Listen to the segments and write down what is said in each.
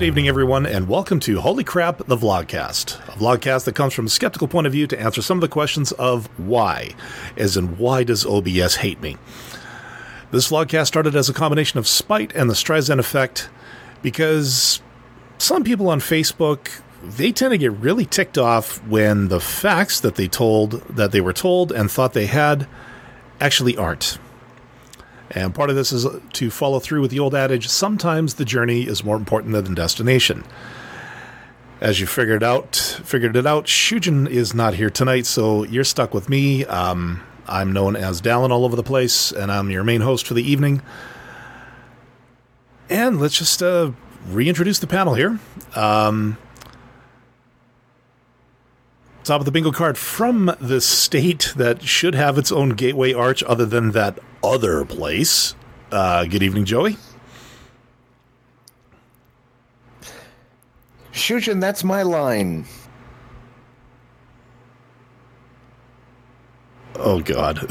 Good evening, everyone, and welcome to Holy Crap, the Vlogcast. A vlogcast that comes from a skeptical point of view to answer some of the questions of why, as in why does OBS hate me? This vlogcast started as a combination of spite and the Streisand effect because some people on Facebook they tend to get really ticked off when the facts that they told that they were told and thought they had actually aren't. And part of this is to follow through with the old adage sometimes the journey is more important than the destination. As you figured out, figured it out, Shujin is not here tonight, so you're stuck with me. Um, I'm known as Dallin all over the place, and I'm your main host for the evening. And let's just uh, reintroduce the panel here. Um, top of the bingo card from the state that should have its own gateway arch other than that other place. Uh, good evening, Joey. Shujin, that's my line. Oh God.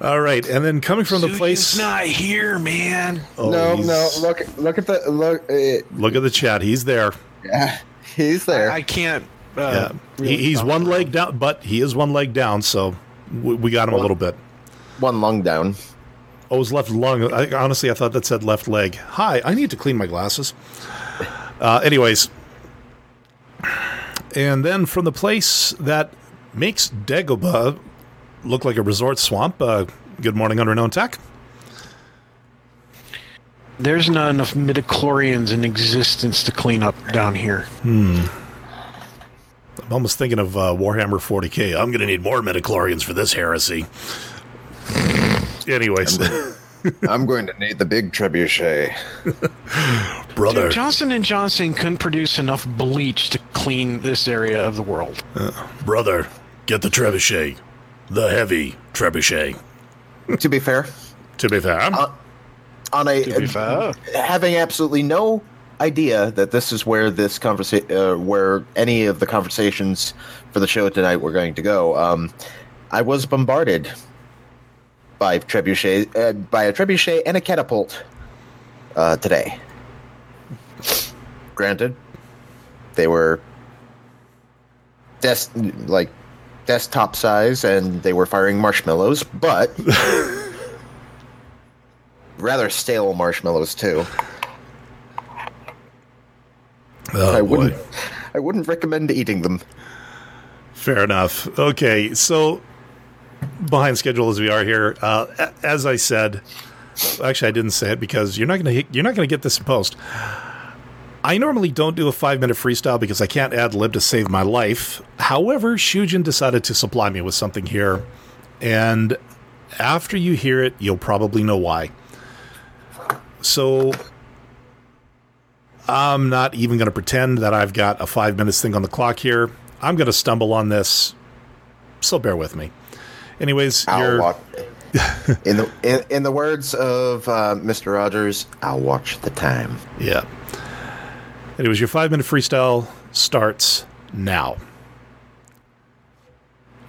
All right, and then coming from the place. not here, man. Oh, no, he's- no. Look, look at the look. Uh, Look at the chat. He's there. yeah, he's there. I, I can't. Yeah, Uh, he, he's one leg down, but he is one leg down, so we, we got him a little bit. One lung down. Oh, his left lung. I, honestly, I thought that said left leg. Hi, I need to clean my glasses. Uh, anyways, and then from the place that makes Dagobah look like a resort swamp. Uh, good morning, Unrenowned Tech. There's not enough midichlorians in existence to clean up down here. Hmm. I'm almost thinking of uh, Warhammer 40k. I'm going to need more midichlorians for this heresy. Anyways, I'm going to need the big trebuchet. brother, Dude, Johnson and Johnson couldn't produce enough bleach to clean this area of the world. brother, get the trebuchet, the heavy trebuchet. to be fair, To be fair, on a To be fair. having absolutely no idea that this is where this conversation, uh, where any of the conversations for the show tonight were going to go. Um, I was bombarded by trebuchet, uh, by a trebuchet and a catapult uh, today. Granted, they were des- like desktop size, and they were firing marshmallows, but rather stale marshmallows too. oh, I boy. wouldn't. I wouldn't recommend eating them. Fair enough. Okay, so behind schedule as we are here, uh, as I said, actually I didn't say it because you're not gonna you're not gonna get this in post. I normally don't do a five minute freestyle because I can't ad lib to save my life. However, Shujin decided to supply me with something here, and after you hear it, you'll probably know why. So I'm not even going to pretend that I've got a five minutes thing on the clock here. I'm going to stumble on this, so bear with me. Anyways, I'll you're, watch. in the in, in the words of uh, Mr. Rogers, I'll watch the time. yeah. Anyways, your five minute freestyle starts now.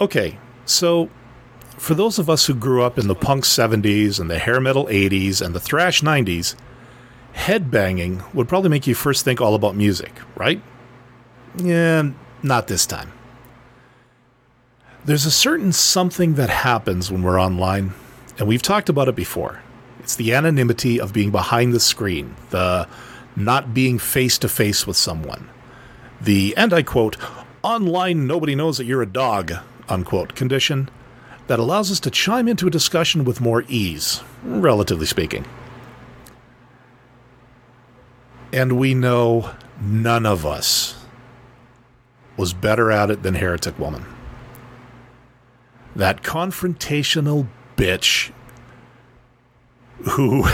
Okay, so for those of us who grew up in the punk 70s and the hair metal 80s and the thrash 90s, headbanging would probably make you first think all about music, right? Yeah, not this time. There's a certain something that happens when we're online, and we've talked about it before. It's the anonymity of being behind the screen, the not being face to face with someone. The, and I quote, online nobody knows that you're a dog, unquote, condition that allows us to chime into a discussion with more ease, relatively speaking. And we know none of us was better at it than Heretic Woman. That confrontational bitch who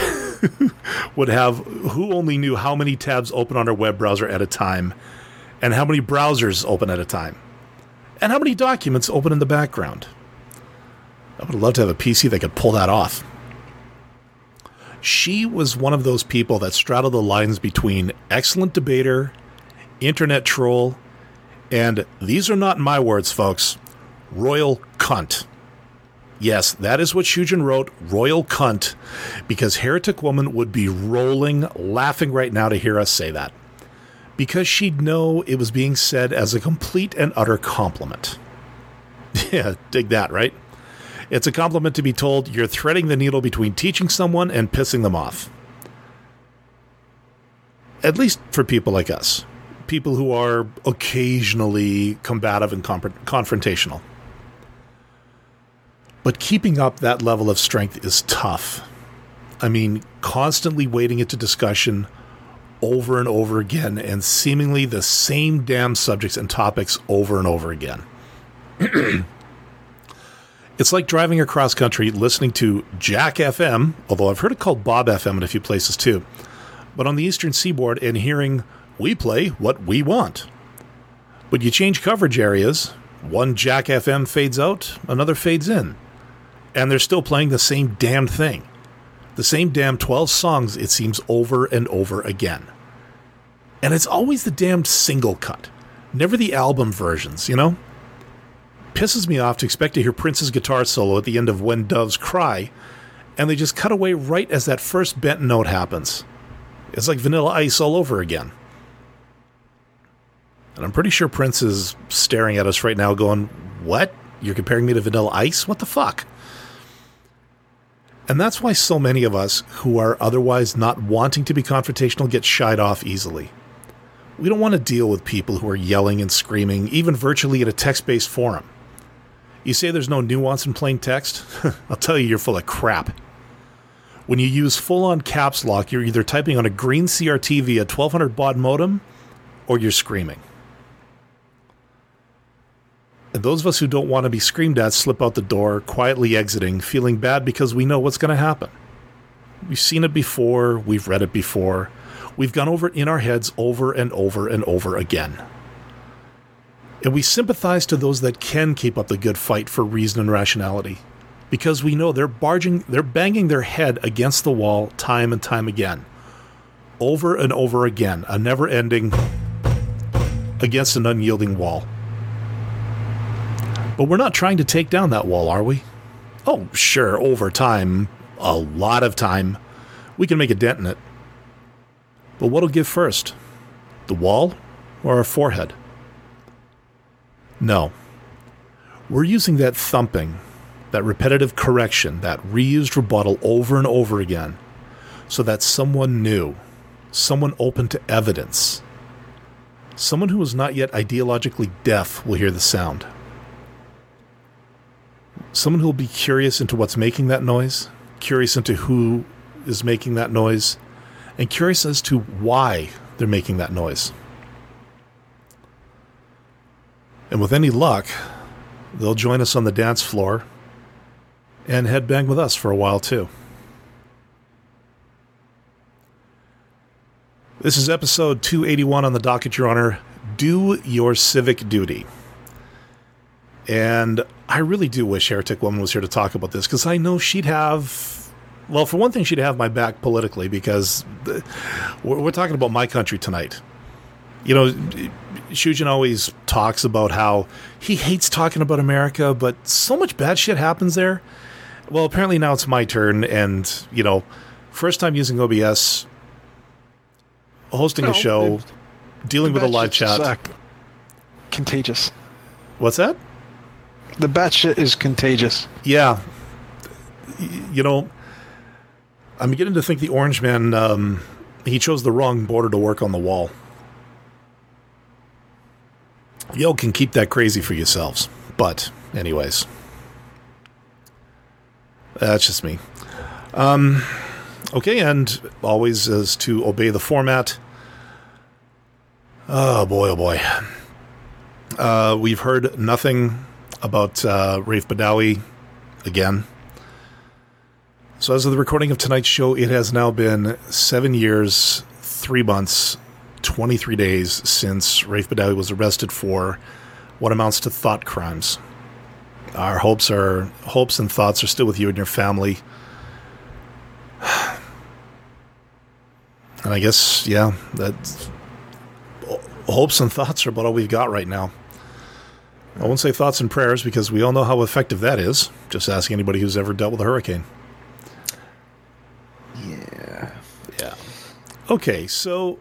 would have who only knew how many tabs open on her web browser at a time and how many browsers open at a time and how many documents open in the background. I would love to have a PC that could pull that off. She was one of those people that straddled the lines between excellent debater, internet troll, and these are not my words, folks, royal cunt. Yes, that is what Shujin wrote, royal cunt, because Heretic Woman would be rolling, laughing right now to hear us say that. Because she'd know it was being said as a complete and utter compliment. yeah, dig that, right? It's a compliment to be told you're threading the needle between teaching someone and pissing them off. At least for people like us, people who are occasionally combative and confrontational. But keeping up that level of strength is tough. I mean, constantly wading into discussion over and over again and seemingly the same damn subjects and topics over and over again. it's like driving across country listening to Jack FM, although I've heard it called Bob FM in a few places too, but on the eastern seaboard and hearing we play what we want. But you change coverage areas, one Jack FM fades out, another fades in and they're still playing the same damn thing. The same damn 12 songs, it seems, over and over again. And it's always the damned single cut, never the album versions, you know? Pisses me off to expect to hear Prince's guitar solo at the end of When Doves Cry, and they just cut away right as that first bent note happens. It's like vanilla ice all over again. And I'm pretty sure Prince is staring at us right now going, What? You're comparing me to vanilla ice? What the fuck? And that's why so many of us who are otherwise not wanting to be confrontational get shied off easily. We don't want to deal with people who are yelling and screaming, even virtually in a text based forum. You say there's no nuance in plain text? I'll tell you, you're full of crap. When you use full on caps lock, you're either typing on a green CRT via 1200 baud modem or you're screaming. And those of us who don't want to be screamed at slip out the door, quietly exiting, feeling bad because we know what's going to happen. We've seen it before, we've read it before, we've gone over it in our heads over and over and over again. And we sympathize to those that can keep up the good fight for reason and rationality because we know they're barging, they're banging their head against the wall time and time again. Over and over again, a never ending against an unyielding wall. But we're not trying to take down that wall, are we? Oh, sure, over time, a lot of time, we can make a dent in it. But what'll give first? The wall or our forehead? No. We're using that thumping, that repetitive correction, that reused rebuttal over and over again so that someone new, someone open to evidence, someone who is not yet ideologically deaf will hear the sound someone who will be curious into what's making that noise, curious into who is making that noise, and curious as to why they're making that noise. And with any luck, they'll join us on the dance floor and headbang with us for a while too. This is episode 281 on the docket, Your Honor. Do your civic duty. And I really do wish Heretic Woman was here to talk about this because I know she'd have, well, for one thing, she'd have my back politically because we're, we're, talking about my country tonight. You know, Shujin always talks about how he hates talking about America, but so much bad shit happens there. Well, apparently now it's my turn, and, you know, first time using OBS, hosting a show, dealing with a live chat. Contagious. What's that? The bad shit is contagious. Yeah. You know, I'm beginning to think the Orange Man, um, he chose the wrong border to work on the wall. Y'all can keep that crazy for yourselves. But, anyways. That's just me. Um, okay, and always is to obey the format. Oh boy, oh boy. Uh, we've heard nothing about uh, Raif Badawi again. So, as of the recording of tonight's show, it has now been seven years, three months, 23 days since Raif Badawi was arrested for what amounts to thought crimes. Our hopes are hopes and thoughts are still with you and your family. And I guess, yeah, that hopes and thoughts are about all we've got right now. I won't say thoughts and prayers because we all know how effective that is. Just ask anybody who's ever dealt with a hurricane. Yeah. Yeah. Okay, so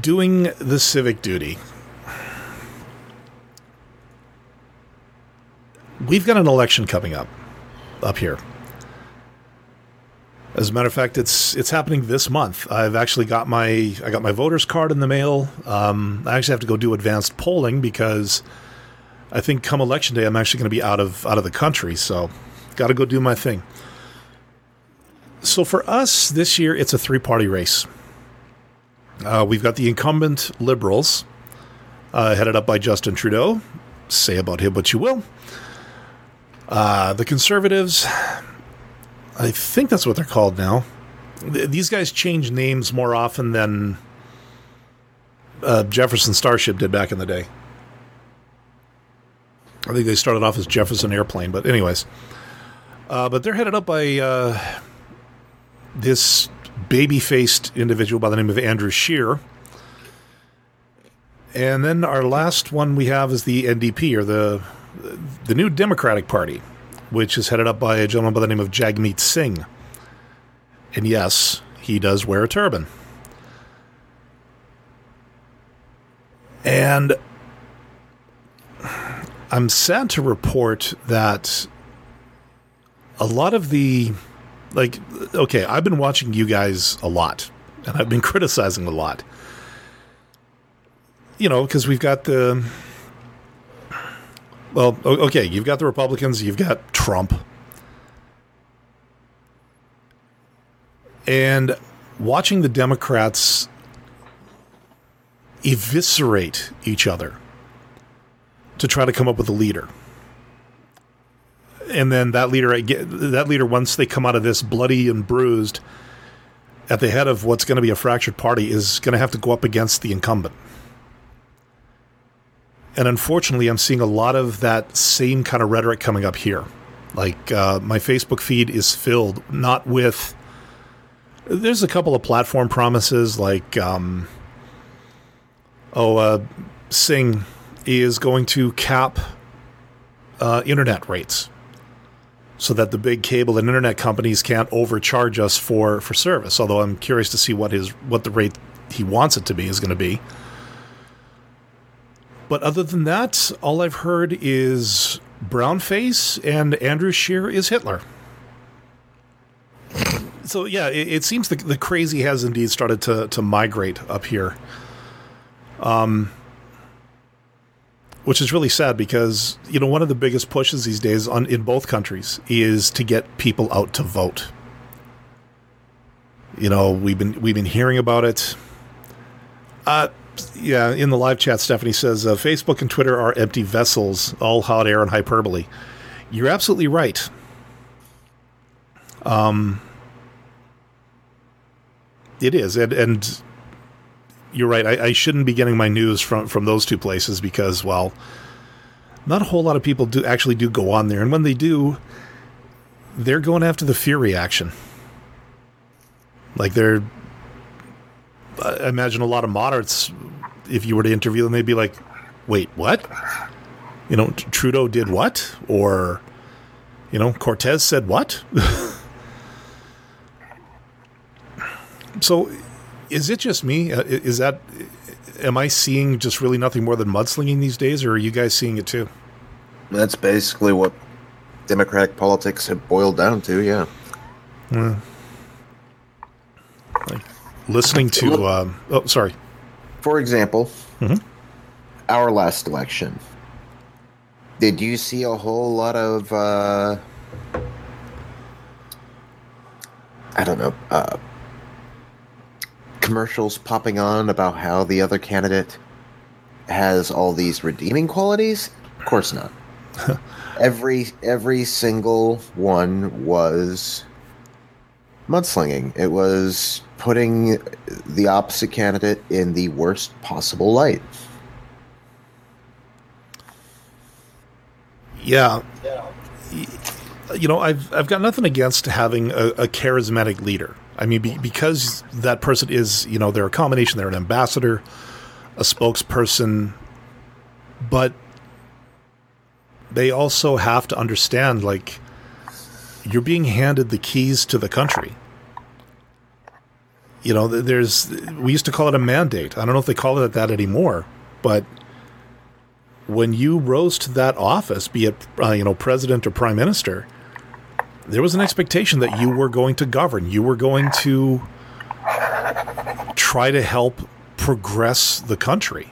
doing the civic duty. We've got an election coming up up here. As a matter of fact, it's it's happening this month. I've actually got my I got my voter's card in the mail. Um, I actually have to go do advanced polling because I think come election day I'm actually going to be out of out of the country. So, got to go do my thing. So for us this year, it's a three party race. Uh, we've got the incumbent Liberals, uh, headed up by Justin Trudeau. Say about him what you will. Uh, the Conservatives, I think that's what they're called now. Th- these guys change names more often than uh, Jefferson Starship did back in the day. I think they started off as Jefferson Airplane, but anyways. Uh, but they're headed up by uh, this baby faced individual by the name of Andrew Scheer. And then our last one we have is the NDP, or the the new Democratic Party, which is headed up by a gentleman by the name of Jagmeet Singh. And yes, he does wear a turban. And I'm sad to report that a lot of the like okay, I've been watching you guys a lot and I've been criticizing a lot. You know, because we've got the well, okay, you've got the Republicans, you've got Trump. And watching the Democrats eviscerate each other to try to come up with a leader. And then that leader that leader once they come out of this bloody and bruised at the head of what's going to be a fractured party is going to have to go up against the incumbent. And unfortunately, I'm seeing a lot of that same kind of rhetoric coming up here. Like uh, my Facebook feed is filled not with. There's a couple of platform promises like, um, oh, uh, Singh is going to cap uh, internet rates so that the big cable and internet companies can't overcharge us for, for service. Although I'm curious to see what his what the rate he wants it to be is going to be. But other than that, all I've heard is brownface and Andrew Scheer is Hitler. So yeah, it, it seems the, the crazy has indeed started to to migrate up here. Um, which is really sad because you know one of the biggest pushes these days on in both countries is to get people out to vote. You know, we've been we've been hearing about it. Uh, yeah, in the live chat, Stephanie says uh, Facebook and Twitter are empty vessels, all hot air and hyperbole. You're absolutely right. Um, it is, and and you're right. I, I, shouldn't be getting my news from from those two places because, well, not a whole lot of people do actually do go on there, and when they do, they're going after the fear reaction. Like they're, I imagine a lot of moderates, if you were to interview them, they'd be like, "Wait, what? You know, Trudeau did what?" Or, you know, Cortez said what? so is it just me? Uh, is that am I seeing just really nothing more than mudslinging these days, or are you guys seeing it too? That's basically what democratic politics have boiled down to. Yeah. Hmm. like listening to. Um, oh, sorry. For example, mm-hmm. our last election. Did you see a whole lot of? Uh, I don't know. Uh, commercials popping on about how the other candidate has all these redeeming qualities? Of course not. every every single one was mudslinging. It was putting the opposite candidate in the worst possible light. Yeah. You know, I've I've got nothing against having a, a charismatic leader. I mean, be, because that person is, you know, they're a combination. They're an ambassador, a spokesperson, but they also have to understand like you're being handed the keys to the country. You know, there's we used to call it a mandate. I don't know if they call it that anymore, but when you rose to that office, be it uh, you know president or prime minister, there was an expectation that you were going to govern. You were going to try to help progress the country.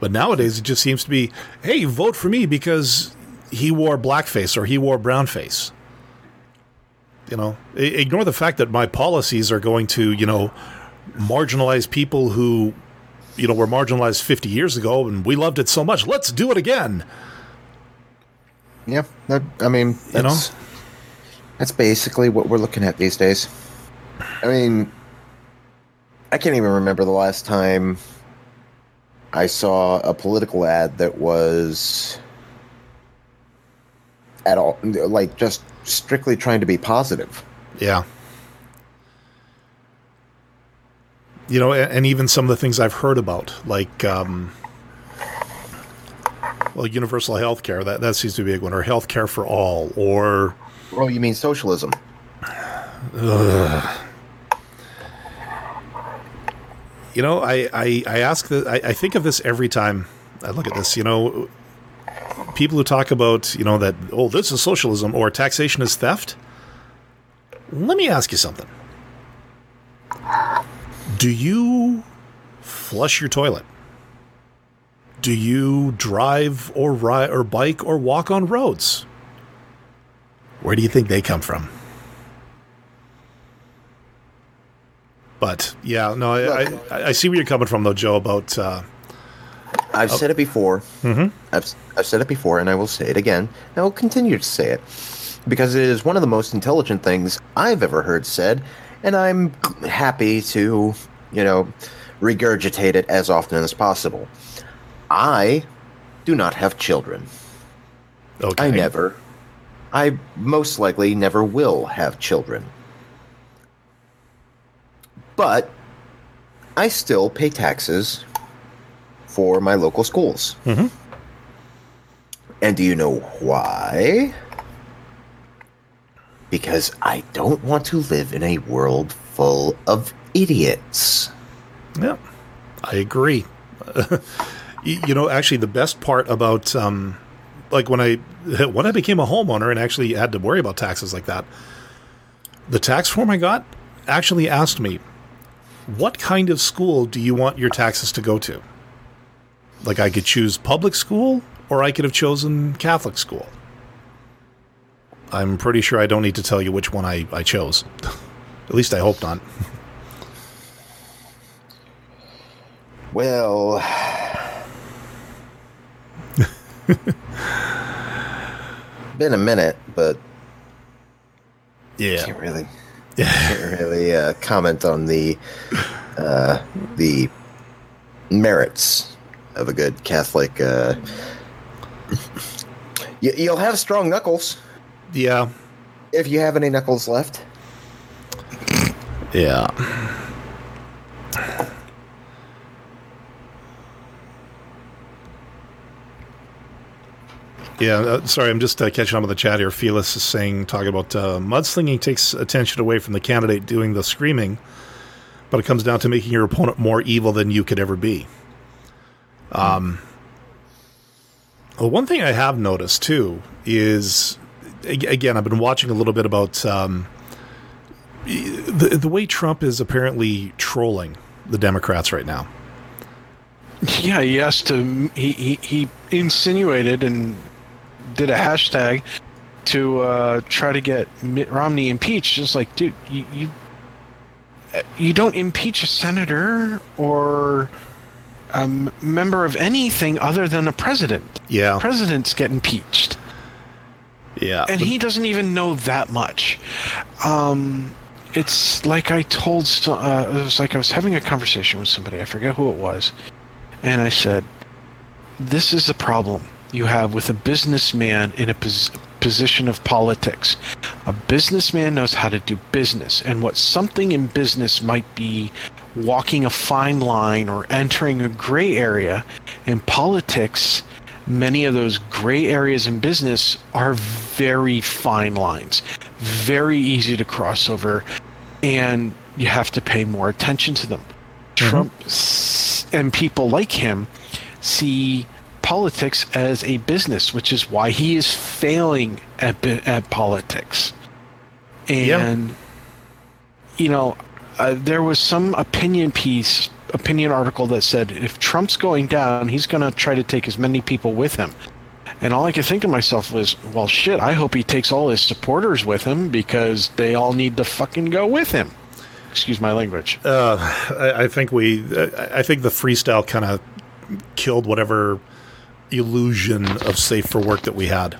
But nowadays, it just seems to be, hey, vote for me because he wore blackface or he wore brownface. You know, ignore the fact that my policies are going to, you know, marginalize people who, you know, were marginalized 50 years ago and we loved it so much. Let's do it again. Yeah, that, I mean, You know? That's, basically what we're looking at these days. I mean, I can't even remember the last time I saw a political ad that was at all like just strictly trying to be positive. Yeah. You know, and, and even some of the things I've heard about, like, um, well, universal health care, that, that seems to be a big one, or health care for all, or, Oh, you mean socialism? you know, I, I, I ask that, I, I think of this every time I look at this, you know, people who talk about, you know, that, oh, this is socialism or taxation is theft. Let me ask you something. Do you flush your toilet? Do you drive or ride or bike or walk on roads? Where do you think they come from? But yeah, no, I, I, I see where you're coming from though, Joe. About uh, I've said it before. Mm-hmm. I've, I've said it before, and I will say it again. And I will continue to say it because it is one of the most intelligent things I've ever heard said, and I'm happy to, you know, regurgitate it as often as possible. I do not have children. okay, I never. I most likely never will have children. But I still pay taxes for my local schools. Mhm. And do you know why? Because I don't want to live in a world full of idiots. Yeah, I agree. you you know, actually, the best part about um, like when I when I became a homeowner and actually had to worry about taxes like that, the tax form I got actually asked me, "What kind of school do you want your taxes to go to?" Like I could choose public school, or I could have chosen Catholic school. I'm pretty sure I don't need to tell you which one I, I chose. At least I hope not. Well, been a minute, but Yeah. can't really can't really uh, comment on the uh, the merits of a good Catholic. Uh, you, you'll have strong knuckles Yeah. if you have any knuckles left. Yeah. Yeah, uh, sorry, I'm just uh, catching up with the chat here. Felix is saying, talking about uh, mudslinging takes attention away from the candidate doing the screaming, but it comes down to making your opponent more evil than you could ever be. Um, well, one thing I have noticed too is, again, I've been watching a little bit about um, the the way Trump is apparently trolling the Democrats right now. Yeah, he has to. He, he, he insinuated and did a hashtag to uh, try to get Mitt Romney impeached. Just like, dude, you, you you don't impeach a senator or a m- member of anything other than a president. Yeah, Presidents get impeached, yeah, and he doesn't even know that much. Um, it's like I told. Uh, it was like I was having a conversation with somebody. I forget who it was, and I said, "This is the problem you have with a businessman in a pos- position of politics. A businessman knows how to do business, and what something in business might be walking a fine line or entering a gray area in politics." many of those gray areas in business are very fine lines, very easy to cross over, and you have to pay more attention to them. Mm-hmm. Trump s- and people like him see politics as a business, which is why he is failing at, at politics. Yeah. And, you know, uh, there was some opinion piece, opinion article that said if Trump's going down, he's going to try to take as many people with him. And all I could think to myself was, well, shit, I hope he takes all his supporters with him because they all need to fucking go with him. Excuse my language. Uh, I, I think we, I I think the freestyle kind of killed whatever illusion of safe for work that we had.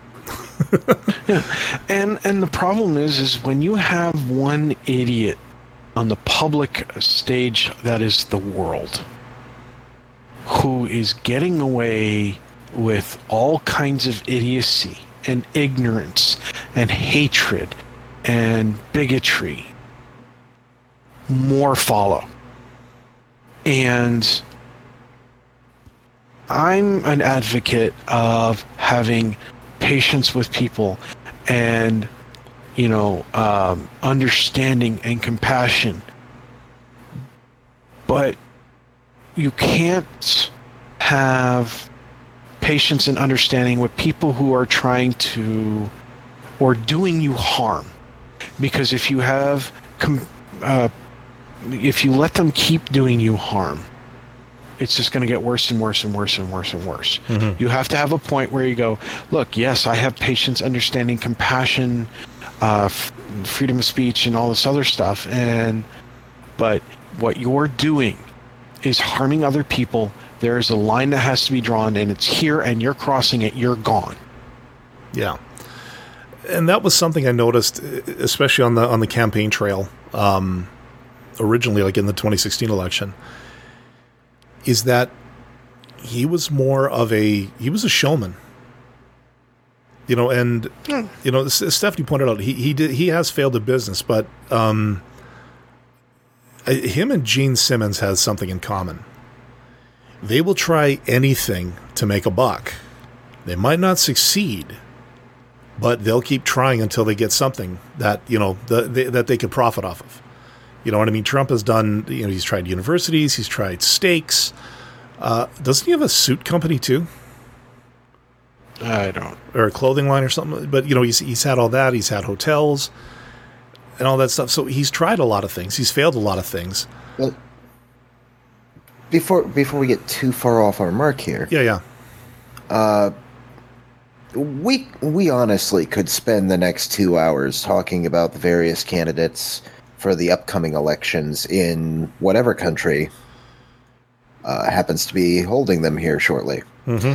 And and the problem is is when you have one idiot on the public stage that is the world who is getting away with all kinds of idiocy and ignorance and hatred and bigotry more follow and I'm an advocate of having patience with people and you know um, understanding and compassion. But you can't have patience and understanding with people who are trying to or doing you harm. Because if you have com- uh, if you let them keep doing you harm it's just going to get worse and worse and worse and worse and worse. You have to have a point where you go, look, yes, I have patience, understanding, compassion, uh, f- freedom of speech, and all this other stuff, and but what you're doing is harming other people. There is a line that has to be drawn, and it's here, and you're crossing it. You're gone. Yeah, and that was something I noticed, especially on the on the campaign trail. Um, originally, like in the 2016 election, is that he was more of a he was a showman. You know, and you know, Stephanie pointed out he he did he has failed at business, but um, him and Gene Simmons has something in common. They will try anything to make a buck. They might not succeed, but they'll keep trying until they get something that you know the, they, that they could profit off of. You know what I mean? Trump has done. You know, he's tried universities. He's tried steaks. Uh, doesn't he have a suit company too, I don't. or a clothing line or something? But you know, he's he's had all that. He's had hotels and all that stuff. So he's tried a lot of things. He's failed a lot of things. Well, before before we get too far off our mark here, Yeah, yeah. we we honestly could spend the next two hours talking about the various candidates for the upcoming elections in whatever country uh, happens to be holding them here shortly. hmm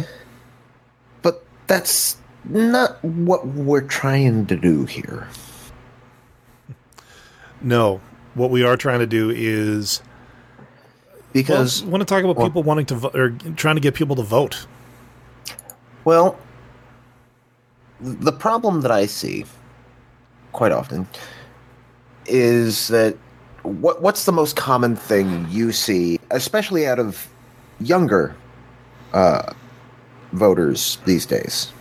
But that's not what we're trying to do here. No, what we are trying to do is Because, well, want to talk about well- people wanting to vo- or trying to get people to vote. well, the problem that I see quite often is that what what's the most common thing you see, especially out of younger uh, voters these days?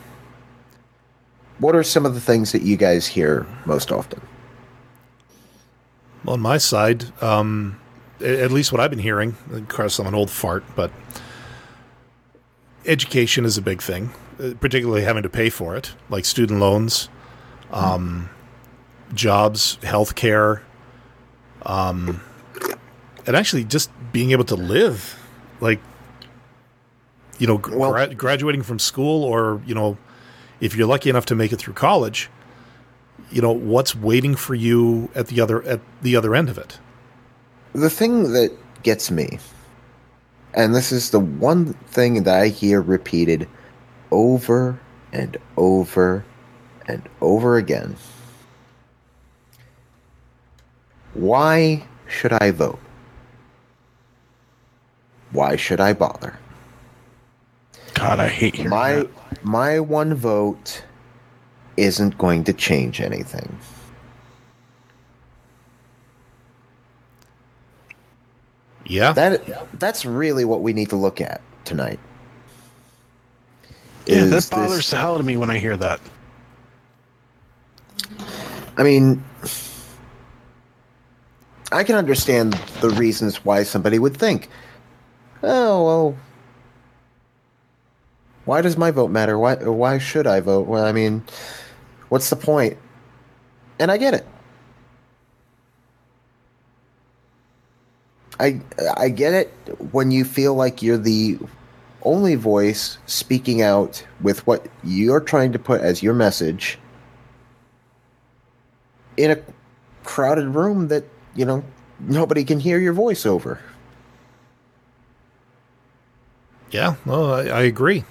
What are some of the things that you guys hear most often? On my side, um, at least what I've been hearing, of course, I'm an old fart, but education is a big thing, uh, particularly having to pay for it, like student loans, um, jobs, health care, um, and actually just being able to live, like, you know, Well- gra- graduating from school, or, you know, if you're lucky enough to make it through college, you know what's waiting for you at the other at the other end of it. The thing that gets me, and this is the one thing that I hear repeated over and over and over again. Why should I vote? Why should I bother? God, I hate hearing My that. my one vote isn't going to change anything. Yeah, That that's really what we need to look at tonight. Yeah, that bothers this- the hell out of me when I hear that. I mean, I can understand the reasons why somebody would think, oh well, why does my vote matter? Why why should I vote? Well, I mean, what's the point? And I get it. I I get it when you feel like you're the only voice speaking out with what you're trying to put as your message in a crowded room that you know nobody can hear your voice over. Yeah, well, I, I agree.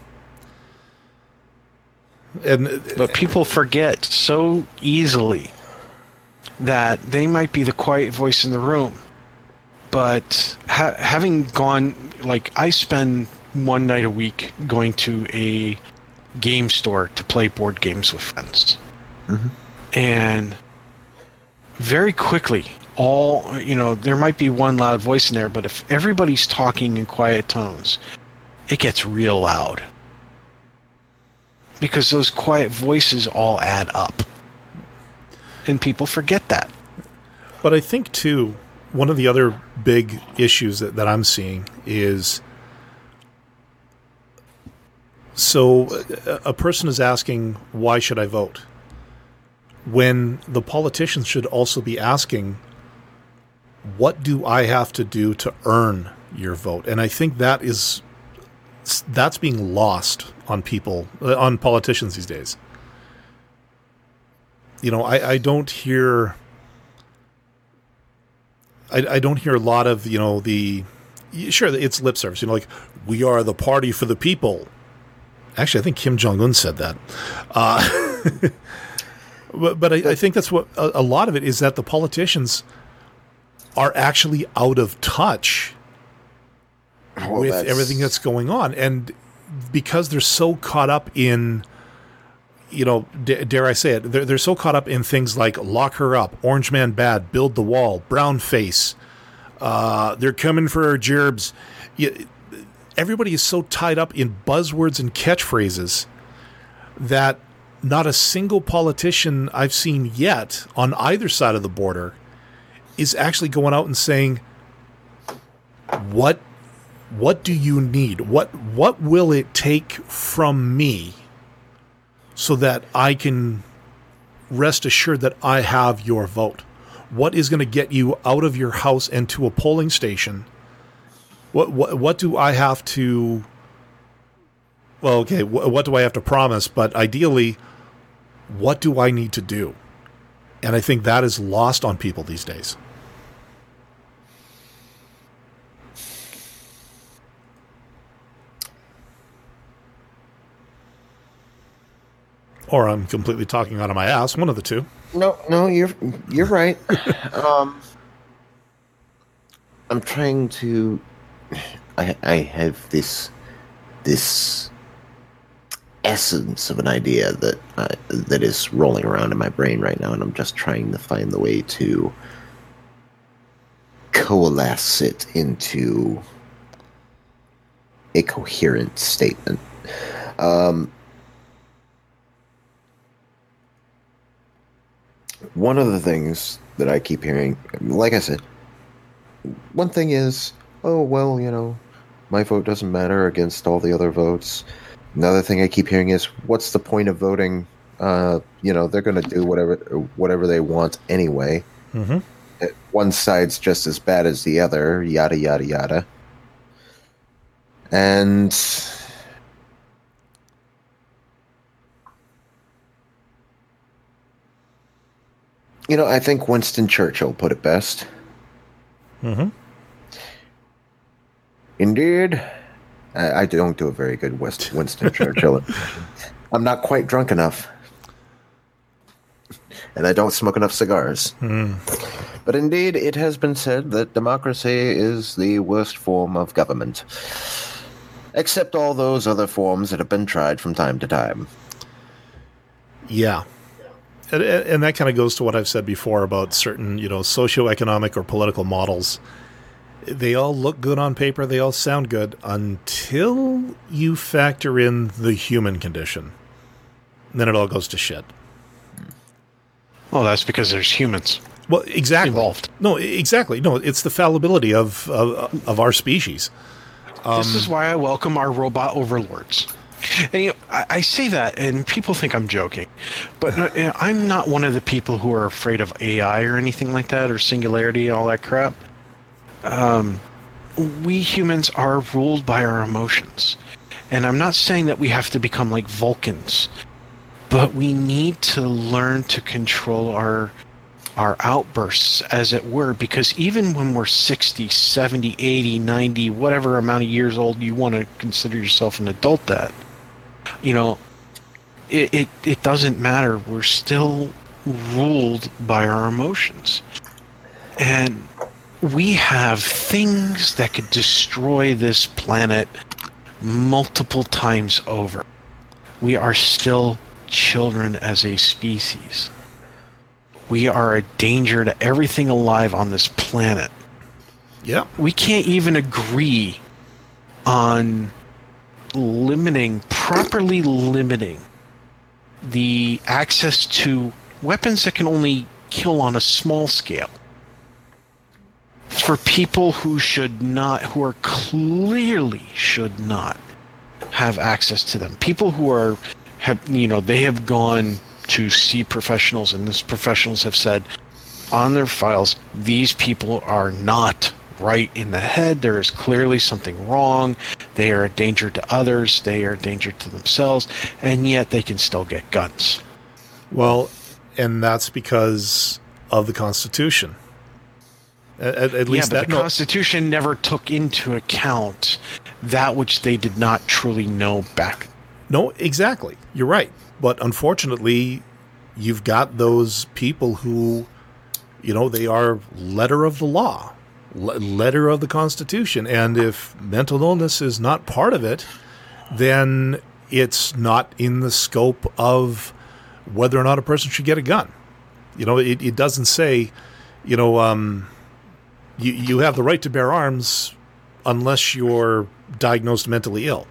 And But people forget so easily that they might be the quiet voice in the room. But ha- having gone, like, I spend one night a week going to a game store to play board games with friends. Mm-hmm. And very quickly, all, you know, there might be one loud voice in there, but if everybody's talking in quiet tones, it gets real loud because those quiet voices all add up. And people forget that. But I think too, one of the other big issues that, that I'm seeing is so a, person is asking, why should I vote? When the politicians should also be asking, what do I have to do to earn your vote? And I think that is that's being lost on people uh, on politicians these days. You know, I, I don't hear I, I don't hear a lot of you know the sure it's lip service you know like we are the party for the people actually i think kim jong-un said that uh, but, but I, I think that's what a, a lot of it is that the politicians are actually out of touch Well, with that's- everything that's going on. And because they're so caught up in you know d- dare i say it they're, they're so caught up in things like lock her up orange man bad build the wall brown face uh, they're coming for our gerbs. You, everybody is so tied up in buzzwords and catchphrases that not a single politician i've seen yet on either side of the border is actually going out and saying what what do you need? What what will it take from me so that I can rest assured that I have your vote? What is going to get you out of your house and to a polling station? What what what do I have to well okay wh- what do I have to promise? But ideally what do I need to do? And I think that is lost on people these days or I'm completely talking out of my ass. One of the two. No, no, you're you're right. um, I'm trying to. I I have this this essence of an idea that uh, that is rolling around in my brain right now, and I'm just trying to find the way to coalesce it into a coherent statement. Um, one of the things that I keep hearing, like I said, one thing is, oh, well, you know, my vote doesn't matter against all the other votes. Another thing I keep hearing is, what's the point of voting? Uh, you know, they're going to do whatever whatever they want anyway. Mm-hmm. One side's just as bad as the other, yada yada yada. And you know, I think Winston Churchill put it best. Mm-hmm. Indeed. I, I don't do a very good West, Winston Churchill. I'm not quite drunk enough. And I don't smoke enough cigars. But indeed, it has been said that democracy is the worst form of government. Except all those other forms that have been tried from time to time. Yeah. And, and that kind of goes to what I've said before about certain, you know, socioeconomic or political models. they all look good on paper, they all sound good until you factor in the human condition. then it all goes to shit. Well, that's because there's humans. Well, exactly. Involved. No, exactly. No, it's the fallibility of of, of our species. this is why I welcome our robot overlords. And you know, I, I say that, and people think I'm joking, but uh, you know, I'm not one of the people who are afraid of AI or anything like that, or singularity and all that crap. Um, we humans are ruled by our emotions, and I'm not saying that we have to become like Vulcans, but we need to learn to control our our outbursts as it were because even when we're 60 70 80 90 whatever amount of years old you want to consider yourself an adult at you know it, it it doesn't matter we're still ruled by our emotions and we have things that could destroy this planet multiple times over we are still children as a species we are a danger to everything alive on this planet. Yeah. We can't even agree on limiting, properly limiting the access to weapons that can only kill on a small scale for people who should not, who are clearly should not have access to them. People who are, have, you know, they have gone to see professionals, and these professionals have said on their files, these people are not right in the head. There is clearly something wrong. They are a danger to others. They are a danger to themselves, and yet they can still get guns. Well, and that's because of the Constitution. At, at least yeah, that but the no- Constitution never took into account that which they did not truly know back. No, exactly. You're right. But unfortunately, you've got those people who, you know, they are letter of the law, letter of the Constitution. And if mental illness is not part of it, then it's not in the scope of whether or not a person should get a gun. You know, it, it doesn't say, you know, um, you, you have the right to bear arms unless you're diagnosed mentally ill.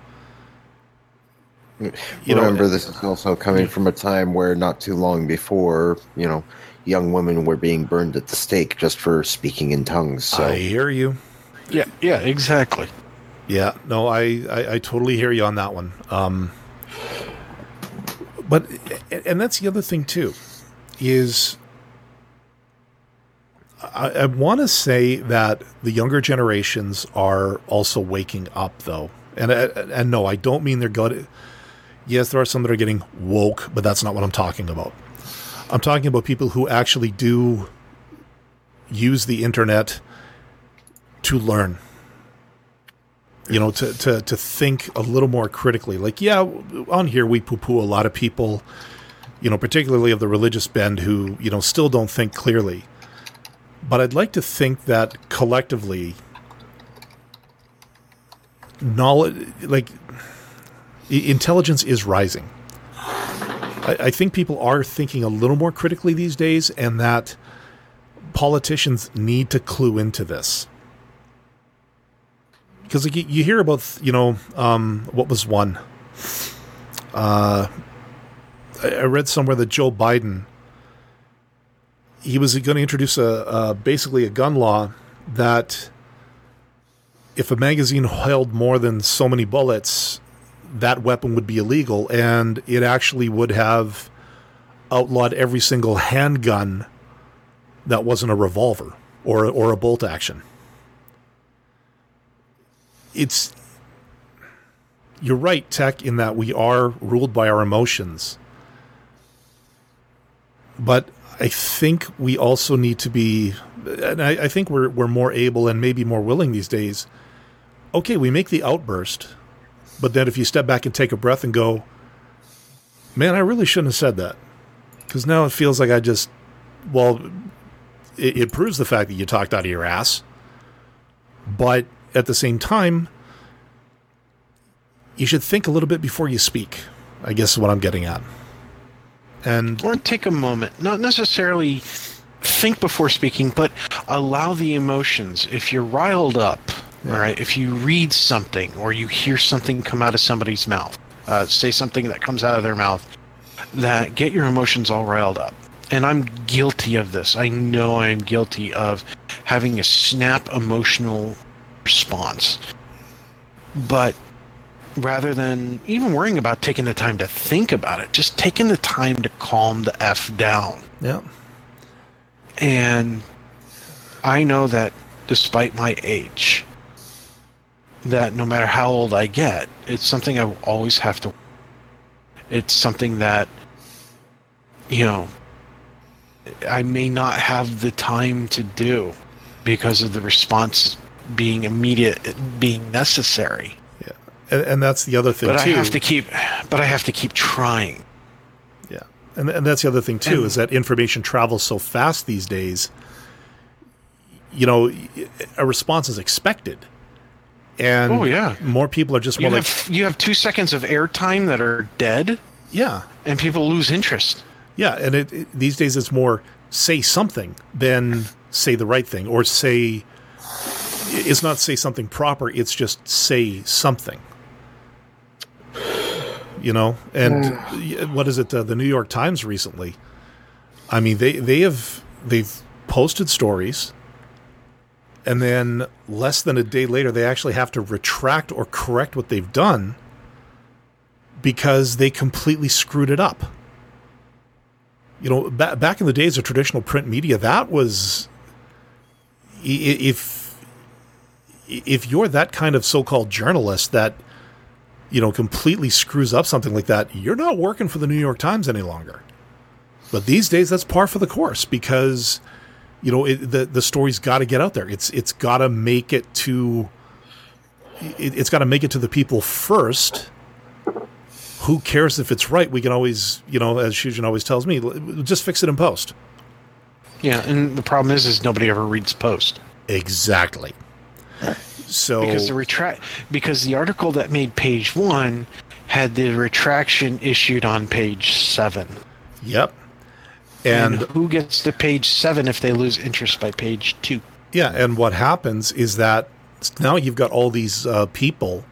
You know, Remember, this is also coming from a time where not too long before, you know, young women were being burned at the stake just for speaking in tongues. So I hear you. Yeah, yeah, exactly. Yeah, no, I, I, I totally hear you on that one. Um, but and that's the other thing too, is I, I want to say that the younger generations are also waking up though, and and no, I don't mean they're good. Yes, there are some that are getting woke, but that's not what I'm talking about. I'm talking about people who actually do use the internet to learn. You know to, to to think a little more critically. Like yeah on here we poo-poo a lot of people you know particularly of the religious bend who you know still don't think clearly. But i'd like to think that collectively knowledge like intelligence is rising I, I think people are thinking a little more critically these days and that politicians need to clue into this. Because like, you, hear about you know um, what was one? Uh, I, I read somewhere that joe biden he was going to introduce a, a basically a gun law that if a magazine held more than so many bullets that weapon would be illegal and it actually would have outlawed every single handgun that wasn't a revolver or or a bolt action. It's you're right tech in that we are ruled by our emotions. But i think we also need to be and i, I think we're, we're more able and maybe more willing these days. Okay we make the outburst but then if you step back and take a breath and go man i really shouldn't have said that because now it feels like i just well it, it proves the fact that you talked out of your ass but at the same time, you should think a little bit before you speak. I guess is what I'm getting at. And Or take a moment, not necessarily think before speaking, but allow the emotions. If you're riled up, all right, if you read something or you hear something come out of somebody's mouth, uh, say something that comes out of their mouth, that get your emotions all riled up. And I'm guilty of this. I know I'm guilty of having a snap emotional response. But rather than even worrying about taking the time to think about it, just taking the time to calm the F down. Yeah. And I know that despite my age, that no matter how old I get, it's something I will always have to. It's something that, you know, I may not have the time to do because of the response being immediate, being necessary. Yeah. And, and that's the other thing But too. I have to keep, but I have to keep trying. Yeah, and and that's the other thing too And- is that information travels so fast these days. You know, a response is expected, and Oh, yeah. more people are just You more like, have you have two seconds of airtime that are dead, yeah, and people lose interest. yeah, and it, it- these days it's more say something than say the right thing or say. It's not say something proper. It's just say something. You know, and y- what is it? Uh, the New York Times recently. I mean, they they have they've posted stories, and then less than a day later, they actually have to retract or correct what they've done because they completely screwed it up. You know, ba- back in the days of traditional print media, that was if if you're that kind of so-called journalist that you know completely screws up something like that, you're not working for the New York Times any longer. But these days, that's par for the course because you know it, the the story's got to get out there. It's it's got to make it to it, it's got to make it to the people first. Who cares if it's right? We can always, you know, as Shujin always tells me, just fix it in post. Yeah, and the problem is, is nobody ever reads post Exactly. So because the retract because the article that made page one had the retraction issued on page seven. yep, And, and who gets to page seven if they lose interest by page two? Yeah, and what happens is that now you've got all these uh, people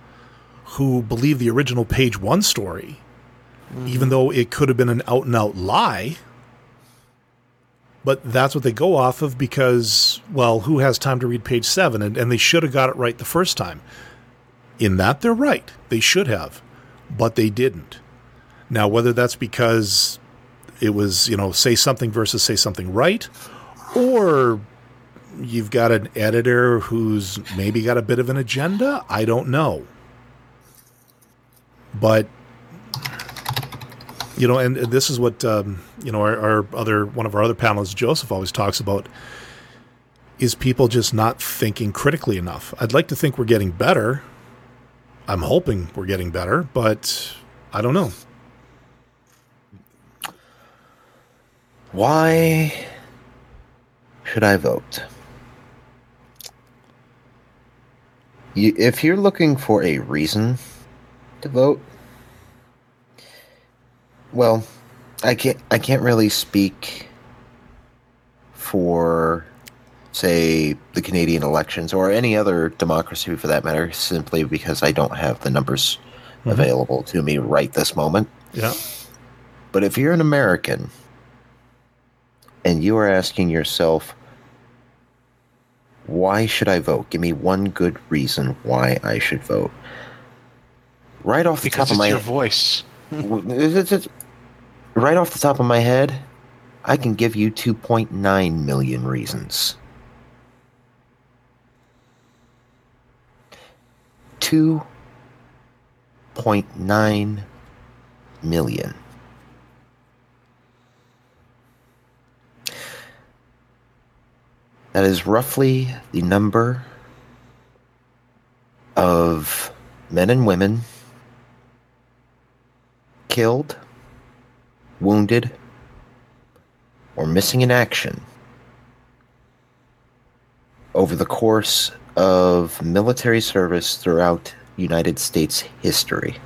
who believe the original page one story, even though it could have been an out and out lie. But that's what they go off of because, well, who has time to read page seven? And, and they should have got it right the first time. In that, they're right. They should have, but they didn't. Now, whether that's because it was, you know, say something versus say something right, or you've got an editor who's maybe got a bit of an agenda. I don't know. But you know, and this is what um, you know our, our other one of our other panelists, Joseph, always talks about is people just not thinking critically enough. I'd like to think we're getting better. I'm hoping we're getting better, but I don't know. Why should I vote? You, if you're looking for a reason to vote, well, I can't. I can't really speak for, say, the Canadian elections or any other democracy for that matter, simply because I don't have the numbers mm-hmm. available to me right this moment. Yeah. But if you're an American and you are asking yourself, why should I vote? Give me one good reason why I should vote. Right off the Because top of it's my your voice. Right off the top of my head, I can give you 2.9 million reasons. 2.9 million. That is roughly the number of men and women killed, wounded, or missing in action over the course of military service throughout United States history.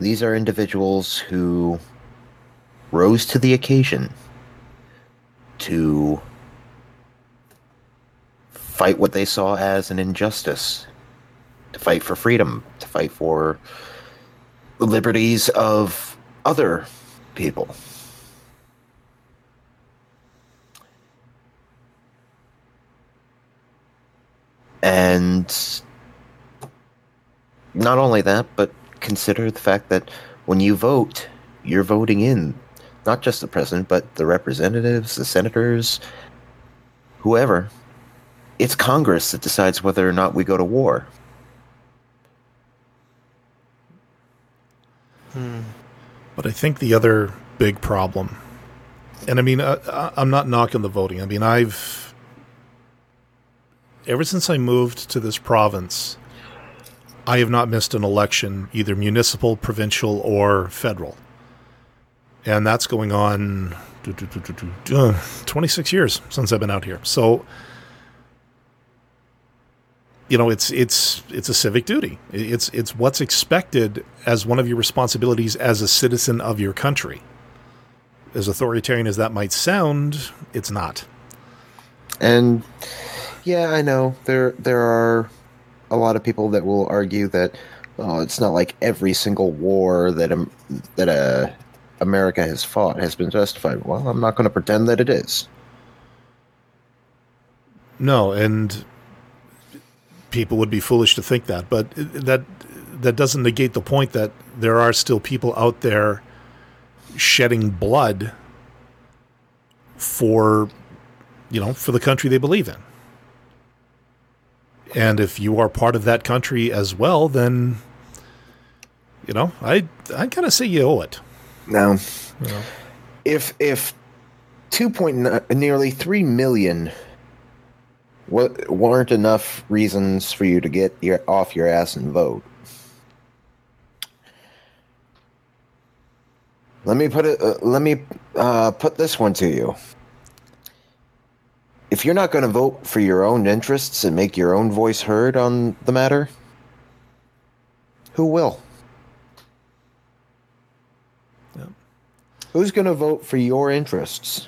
these are individuals who rose to the occasion to fight what they saw as an injustice, to fight for freedom, to fight for the liberties of other people. And not only that, but consider the fact that when you vote, you're voting in not just the president, but the representatives, the senators, whoever. It's Congress that decides whether or not we go to war. Hmm. But I think the other big problem, and I mean, I, I'm not knocking the voting. I mean, I've, ever since I moved to this province, I have not missed an election, either municipal, provincial, or federal. And that's going on uh, 26 years since I've been out here. So, you know, it's it's it's a civic duty. It's it's what's expected as one of your responsibilities as a citizen of your country. As authoritarian as that might sound, it's not. And yeah, I know there there are a lot of people that will argue that oh, it's not like every single war that um, that uh, America has fought has been justified. Well, I'm not going to pretend that it is. No, and people would be foolish to think that, but that that doesn't negate the point that there are still people out there shedding blood for you know, for the country they believe in. And if you are part of that country as well, then you know, I I gotta say you owe it. Now, know? if if two point nearly three million wa- weren't enough reasons for you to get your off your ass and vote. Let me put it. Uh, let me uh, put this one to you. If you're not going to vote for your own interests and make your own voice heard on the matter, who will? Who's going to vote for your interests?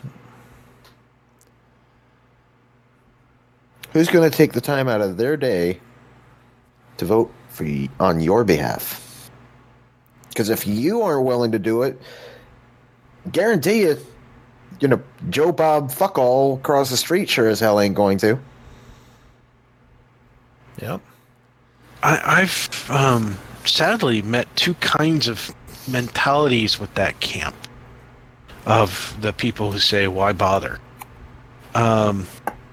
Who's going to take the time out of their day to vote for y- on your behalf? Because if you aren't willing to do it, guarantee you, you know, Joe Bob fuck all across the street sure as hell ain't going to. Yep. I, I've um, sadly met two kinds of mentalities with that camp of the people who say, "Why bother?" Um,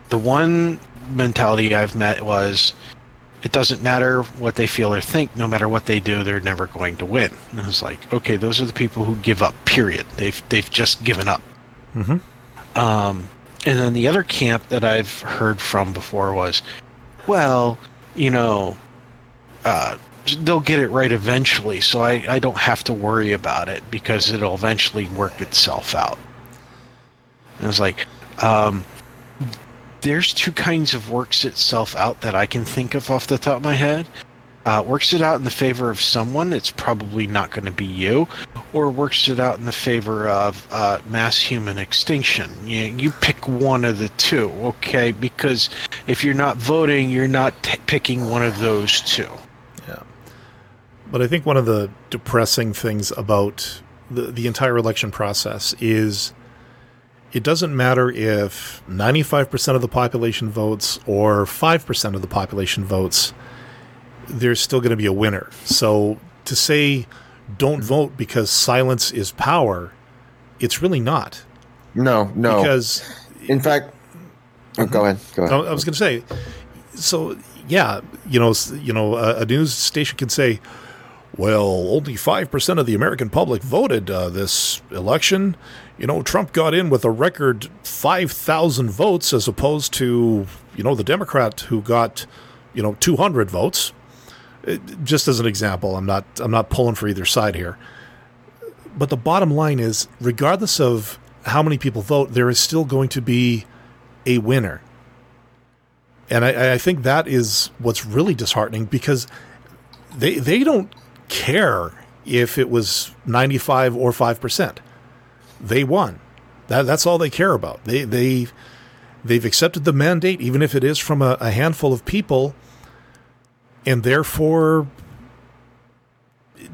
the one mentality I've met was, "It doesn't matter what they feel or think. No matter what they do, they're never going to win." And I was like, "Okay, those are the people who give up. Period. They've they've just given up." Mm-hmm. Um, and then the other camp that I've heard from before was, well, you know, uh, they'll get it right eventually, so I, I don't have to worry about it because it'll eventually work itself out. And I was like, um, there's two kinds of works itself out that I can think of off the top of my head. Uh, works it out in the favor of someone, it's probably not going to be you, or works it out in the favor of uh, mass human extinction. You, you pick one of the two, okay? Because if you're not voting, you're not t- picking one of those two. But I think one of the depressing things about the, the entire election process is it doesn't matter if 95% of the population votes or 5% of the population votes, there's still going to be a winner. So to say don't mm-hmm. vote because silence is power, it's really not. No, no. Because in fact, oh, go ahead. Go ahead. I I was going to say, so yeah, you know, you know, a, a news station can say, "Well, only five percent of the American public voted uh, this election." You know, Trump got in with a record five thousand votes, as opposed to you know the Democrat who got you know two hundred votes. It- just as an example, I'm not I'm not pulling for either side here. But the bottom line is, regardless of how many people vote, there is still going to be a winner. And I, I think that is what's really disheartening because they they don't care if it was 95 or 5%. They won. That, that's all they care about. They, they, they've accepted the mandate, even if it is from a, a handful of people, and therefore,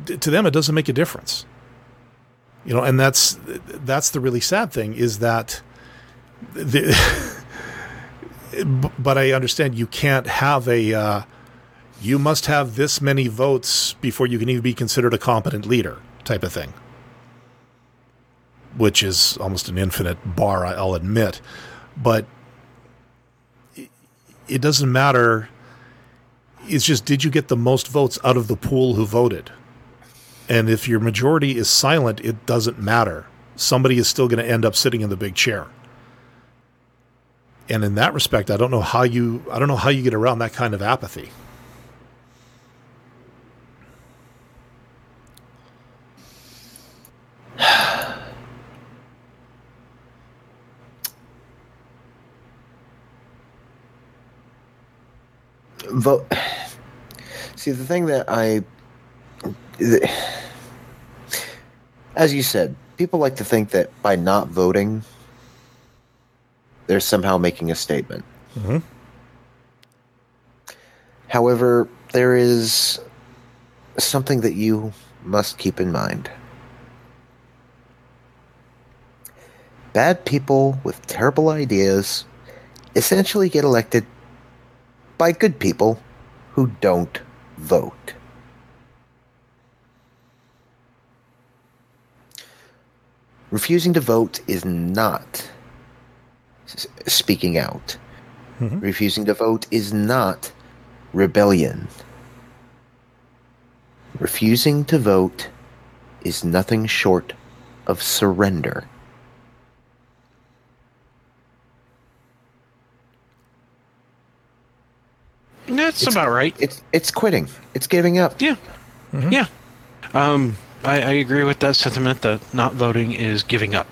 to them, it doesn't make a difference. You know, and that's that's the really sad thing is that the, but I understand you can't have a uh, you must have this many votes before you can even be considered a competent leader type of thing, which is almost an infinite bar, I'll admit. But it doesn't matter. It's just, did you get the most votes out of the pool who voted? And if your majority is silent, it doesn't matter. Somebody is still going to end up sitting in the big chair. And in that respect, I don't know how you I don't know how you get around that kind of apathy. Vote. See, the thing that I, as you said, people like to think that by not voting, they're somehow making a statement. Mm-hmm. However, there is something that you must keep in mind. Bad people with terrible ideas essentially get elected by good people who don't vote. Refusing to vote is not speaking out. Mm-hmm. Refusing to vote is not rebellion. Refusing to vote is nothing short of surrender. That's it's, about right. It's it's quitting. It's giving up. Yeah, mm-hmm. yeah. Um, I, I agree with that sentiment that not voting is giving up.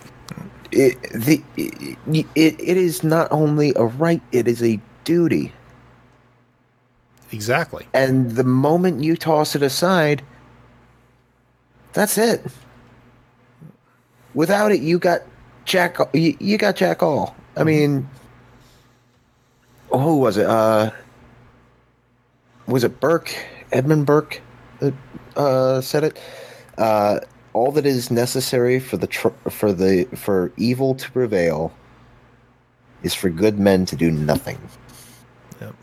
It, the it, it is not only a right; it is a duty. Exactly. And the moment you toss it aside, that's it. Without it, you got Jack. You, you got Jack all. I mm-hmm. mean, who was it? Uh, was it Burke, Edmund Burke, that uh, said it? Uh, all that is necessary for the tr- for the for evil to prevail is for good men to do nothing. Yep.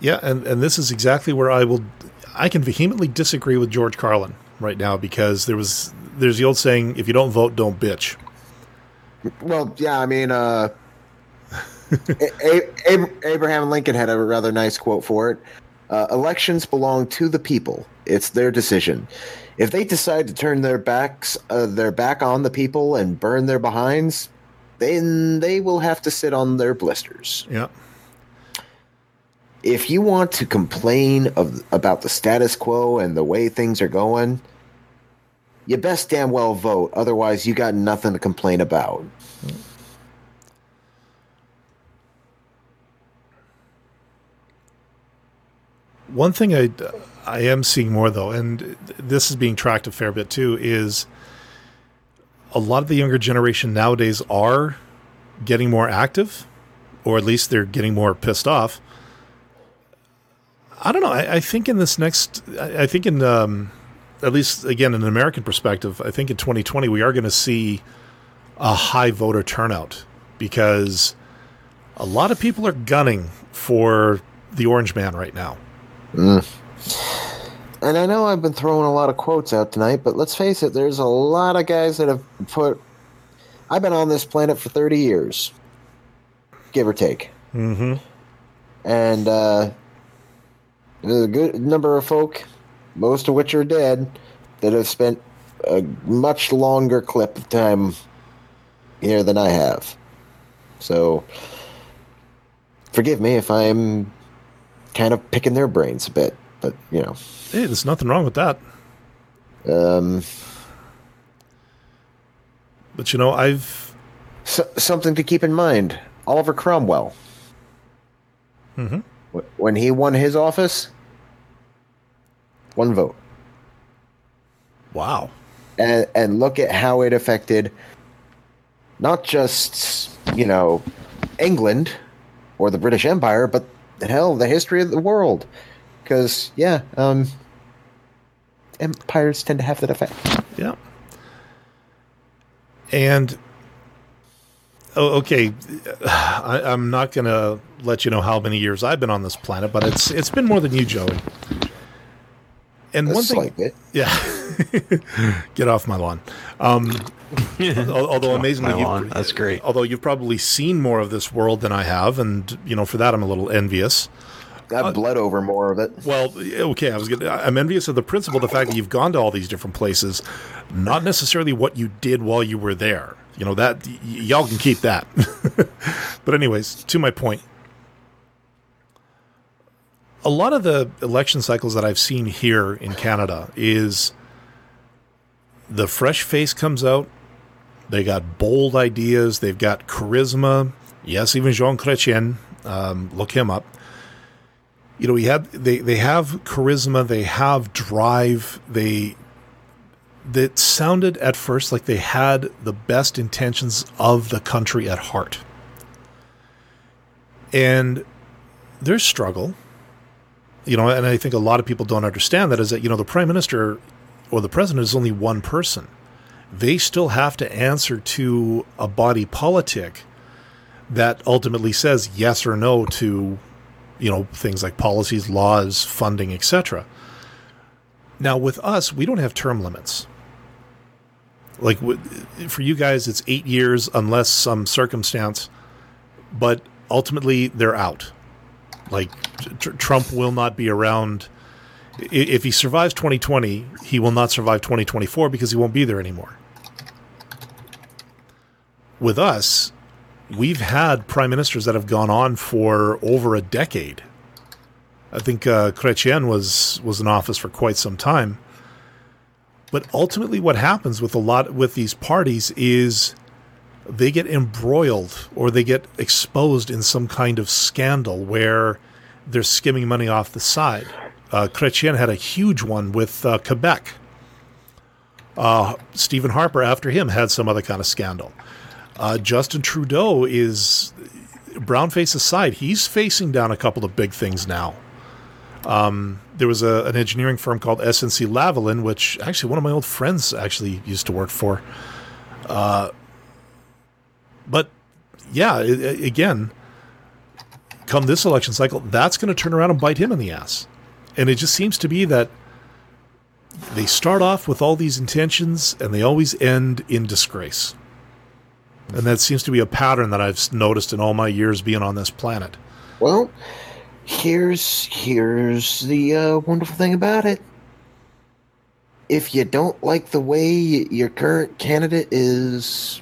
Yeah, and and this is exactly where I will I can vehemently disagree with George Carlin right now because there was there's the old saying if you don't vote don't bitch. Well, yeah, I mean uh Abraham Lincoln had a rather nice quote for it. Uh, elections belong to the people. It's their decision. If they decide to turn their backs, uh, their back on the people and burn their behinds, then they will have to sit on their blisters. Yeah. If you want to complain of about the status quo and the way things are going, you best damn well vote. Otherwise, you got nothing to complain about. Mm. One thing I, I am seeing more though, and this is being tracked a fair bit too, is a lot of the younger generation nowadays are getting more active, or at least they're getting more pissed off. I don't know. I, I think in this next, I, I think in um, at least again in an American perspective, I think in 2020 we are going to see a high voter turnout because a lot of people are gunning for the Orange Man right now. Mm. And I know I've been throwing a lot of quotes out tonight, but let's face it, there's a lot of guys that have put. I've been on this planet for 30 years, give or take. Mm-hmm. And uh, there's a good number of folk, most of which are dead, that have spent a much longer clip of time here than I have. So, forgive me if I'm kind of picking their brains a bit. But you know, hey, there's nothing wrong with that. Um, but you know, I've so, something to keep in mind. Oliver Cromwell. Mm-hmm. When he won his office, One vote. Wow. And and look at how it affected not just, you know, England or the British Empire, but hell, the history of the world. Because yeah, um, empires tend to have that effect. Yeah. And oh, okay, I, I'm not to let you know how many years I've been on this planet, but it's it's been more than you, Joey. And one thing, like it. yeah, get off my lawn. Um, although amazingly, lawn. That's great. Although you've probably seen more of this world than I have, and you know for that I'm a little envious. I've bled over more of it. Well, okay, I was gonna, I'm envious of the principle, the fact that you've gone to all these different places, not necessarily what you did while you were there. You know that y- y'all can keep that. but anyways, to my point, a lot of the election cycles that I've seen here in Canada is the fresh face comes out. They got bold ideas. They've got charisma. Yes, even Jean Chrétien. Um, look him up you know, we had they they have charisma, they have drive, they that sounded at first like they had the best intentions of the country at heart. And there's struggle. You know, and I think a lot of people don't understand that is that, you know, the prime minister or the president is only one person. They still have to answer to a body politic that ultimately says yes or no to you know things like policies laws funding etc now with us we don't have term limits. Like for you guys it's eight years unless some circumstance but ultimately they're out like tr- trump will not be around if he survives 2020 he will not survive 2024 because he won't be there anymore with us we've had prime ministers that have gone on for over a decade. I think uh, Chrétien was was in office for quite some time. But ultimately, what happens with a lot with these parties is they get embroiled or they get exposed in some kind of scandal where they're skimming money off the side. Uh, Chrétien had a huge one with uh, Quebec. Uh, Stephen Harper, after him, had some other kind of scandal. Uh, Justin Trudeau is brownface aside, he's facing down a couple of big things now. Um, there was a, an engineering firm called SNC Lavalin, which actually one of my old friends actually used to work for. Uh, but yeah, i i- again, come this election cycle, that's going to turn around and bite him in the ass. And it just seems to be that they start off with all these intentions and they always end in disgrace. And that seems to be a pattern that I've noticed in all my years being on this planet. Well, here's here's the uh, wonderful thing about it. If you don't like the way your current candidate is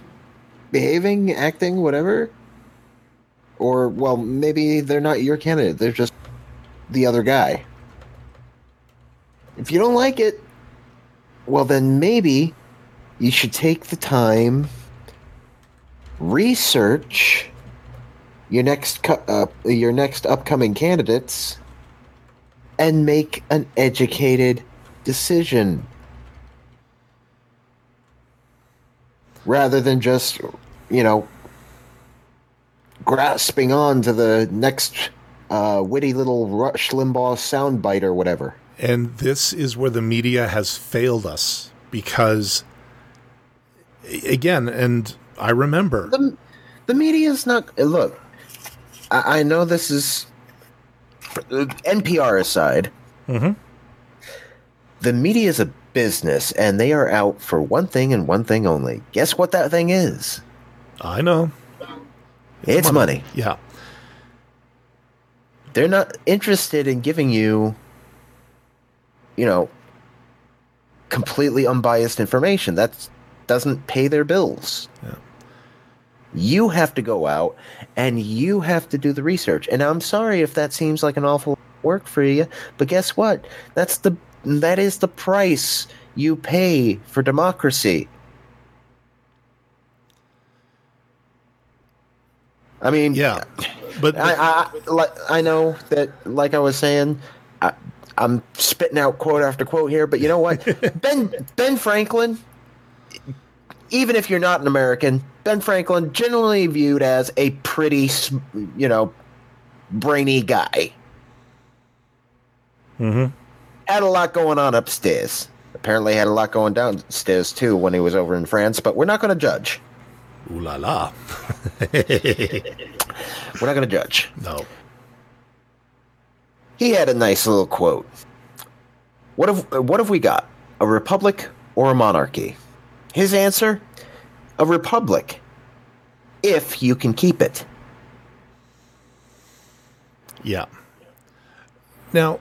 behaving, acting, whatever, or well, maybe they're not your candidate; they're just the other guy. If you don't like it, well, then maybe you should take the time, research your next cu- uh, your next upcoming candidates and make an educated decision rather than just you know grasping on to the next uh, witty little Rush Limbaugh soundbite or whatever. And this is where the media has failed us because, again, and I remember, the the media is not look I, I know this is npr aside Mhm. the media is a business and they are out for one thing and one thing only guess what that thing is I know, it's money. yeah, they're not interested in giving you you know completely unbiased information. That doesn't pay their bills. Yeah. you have to go out and you have to do the research. And i'm sorry if that seems like an awful work for you but guess what? That's the that is the price you pay for democracy i mean yeah. But, I, I like I know that like I was saying, I, I'm spitting out quote after quote here, but you know what? Ben Ben Franklin, even if you're not an American, Ben Franklin generally viewed as a pretty, you know, brainy guy. Mm-hmm. Had a lot going on upstairs. Apparently, had a lot going downstairs too when he was over in France. But we're not going to judge. Ooh la la. We're not going to judge. no. He had a nice little quote. What have what have we got? A republic or a monarchy? His answer: a republic. If you can keep it. Yeah. Now,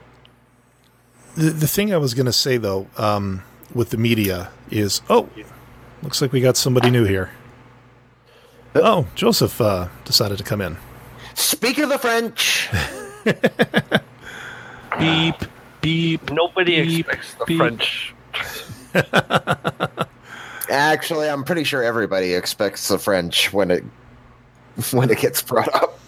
the the thing I was going to say though, um, with the media is, oh, looks like we got somebody new here. Oh, Joseph uh, decided to come in. Speak of the French. Beep, beep. Nobody Beep, expects the beep. French. Actually, I'm pretty sure everybody expects the French when it when it gets brought up.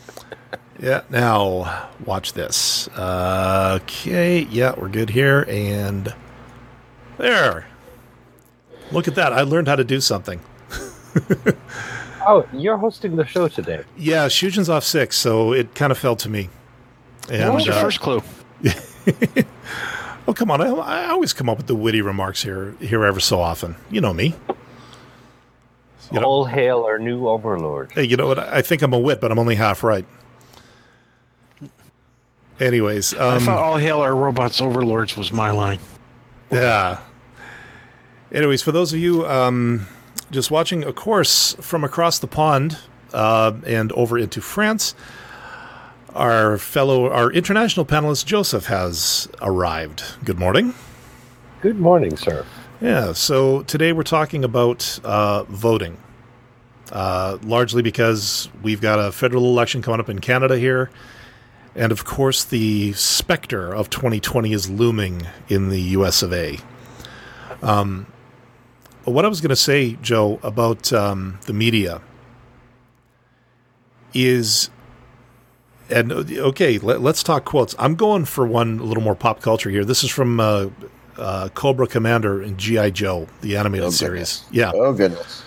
Yeah. Now, watch this. Uh, okay. Yeah, we're good here, and there. Look at that! I learned how to do something. Oh, you're hosting the show today. Yeah, Shujin's off sick, so it kind of fell to me. And, What was your uh, first clue? Oh, come on. I, I always come up with the witty remarks here, here ever so often. You know me. You know- All hail our new overlord. Hey, you know what? I think I'm a wit, but I'm only half right. Anyways, I um, thought all hail our robots overlords was my line. yeah. Anyways, for those of you um, just watching, of course, from across the pond uh, and over into France, our fellow, our international panelist Joseph has arrived. Good morning. Good morning, sir. Yeah, so today we're talking about uh, voting, uh, largely because we've got a federal election coming up in Canada here. And of course, the specter of 2020 is looming in the US of A. Um, what I was going to say, Joe, about um, the media is. And okay, let, us talk quotes. I'm going for one a little more pop culture here. This is from uh, uh, Cobra Commander and GI Joe, the animated Oh, series. Yeah, Oh goodness.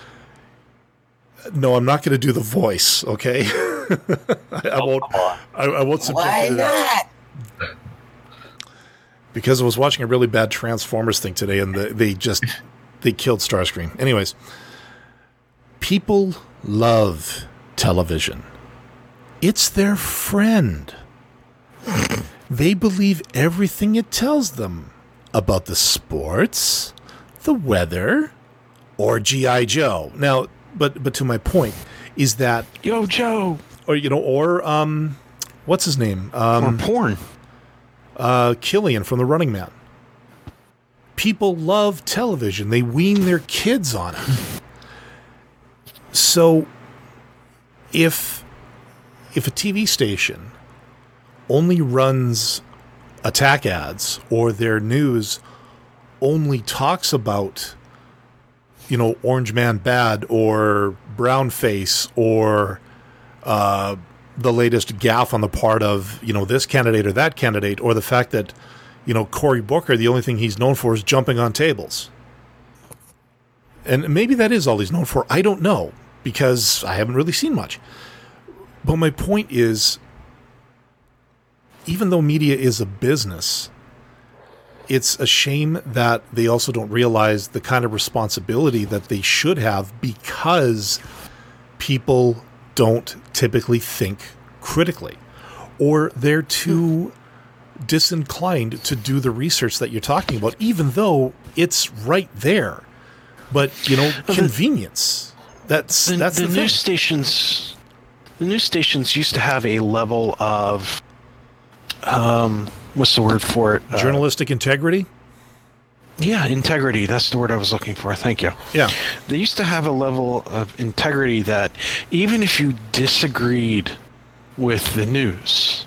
no, I'm not going to do the voice. Okay, I, I won't. I, I won't subject Why you to that not? because I was watching a really bad Transformers thing today, and the, they just they killed Starscream. Anyways, people love television. It's their friend. they believe everything it tells them about the sports, the weather, or GI Joe. Now, but but to my point is that, Yo, Joe. or you know, or um, what's his name? Um, or porn. uh, Killian from The Running Man. People love television. They wean their kids on it. So, if if a TV station only runs attack ads or their news only talks about you know Orange Man bad or brown face or uh, the latest gaffe on the part of you know this candidate or that candidate, or the fact that you know Cory Booker, the only thing he's known for is jumping on tables, and maybe that is all he's known for. I don't know because I haven't really seen much. But my point is, even though media is a business, it's a shame that they also don't realize the kind of responsibility that they should have because people don't typically think critically or they're too hmm. Disinclined to do the research that you're talking about even though it's right there but you know convenience that's The, that's the, the, news thing stations, the news stations used to have a level of, um, what's the word for it? Uh, journalistic integrity yeah, integrity. That's the word I was looking for. Thank you. yeah They used to have a level of integrity that even if you disagreed with the news,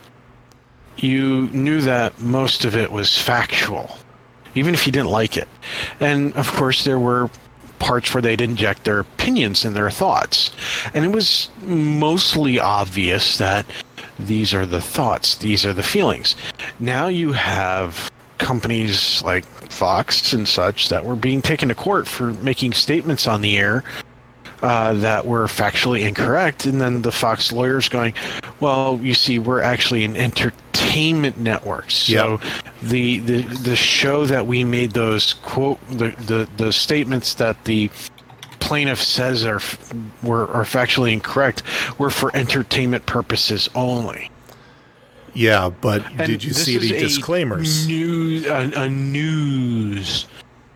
you knew that most of it was factual, even if you didn't like it. And of course, there were parts where they'd inject their opinions and their thoughts. And it was mostly obvious that these are the thoughts, these are the feelings. Now you have companies like Fox and such that were being taken to court for making statements on the air uh, that were factually incorrect, and then the Fox lawyers going, "Well, you see, we're actually an entertainment network, so the, the the show that we made those quote the the, the statements that the plaintiff says are were are factually incorrect were for entertainment purposes only." Yeah, but And did you see the disclaimers? News, a, a news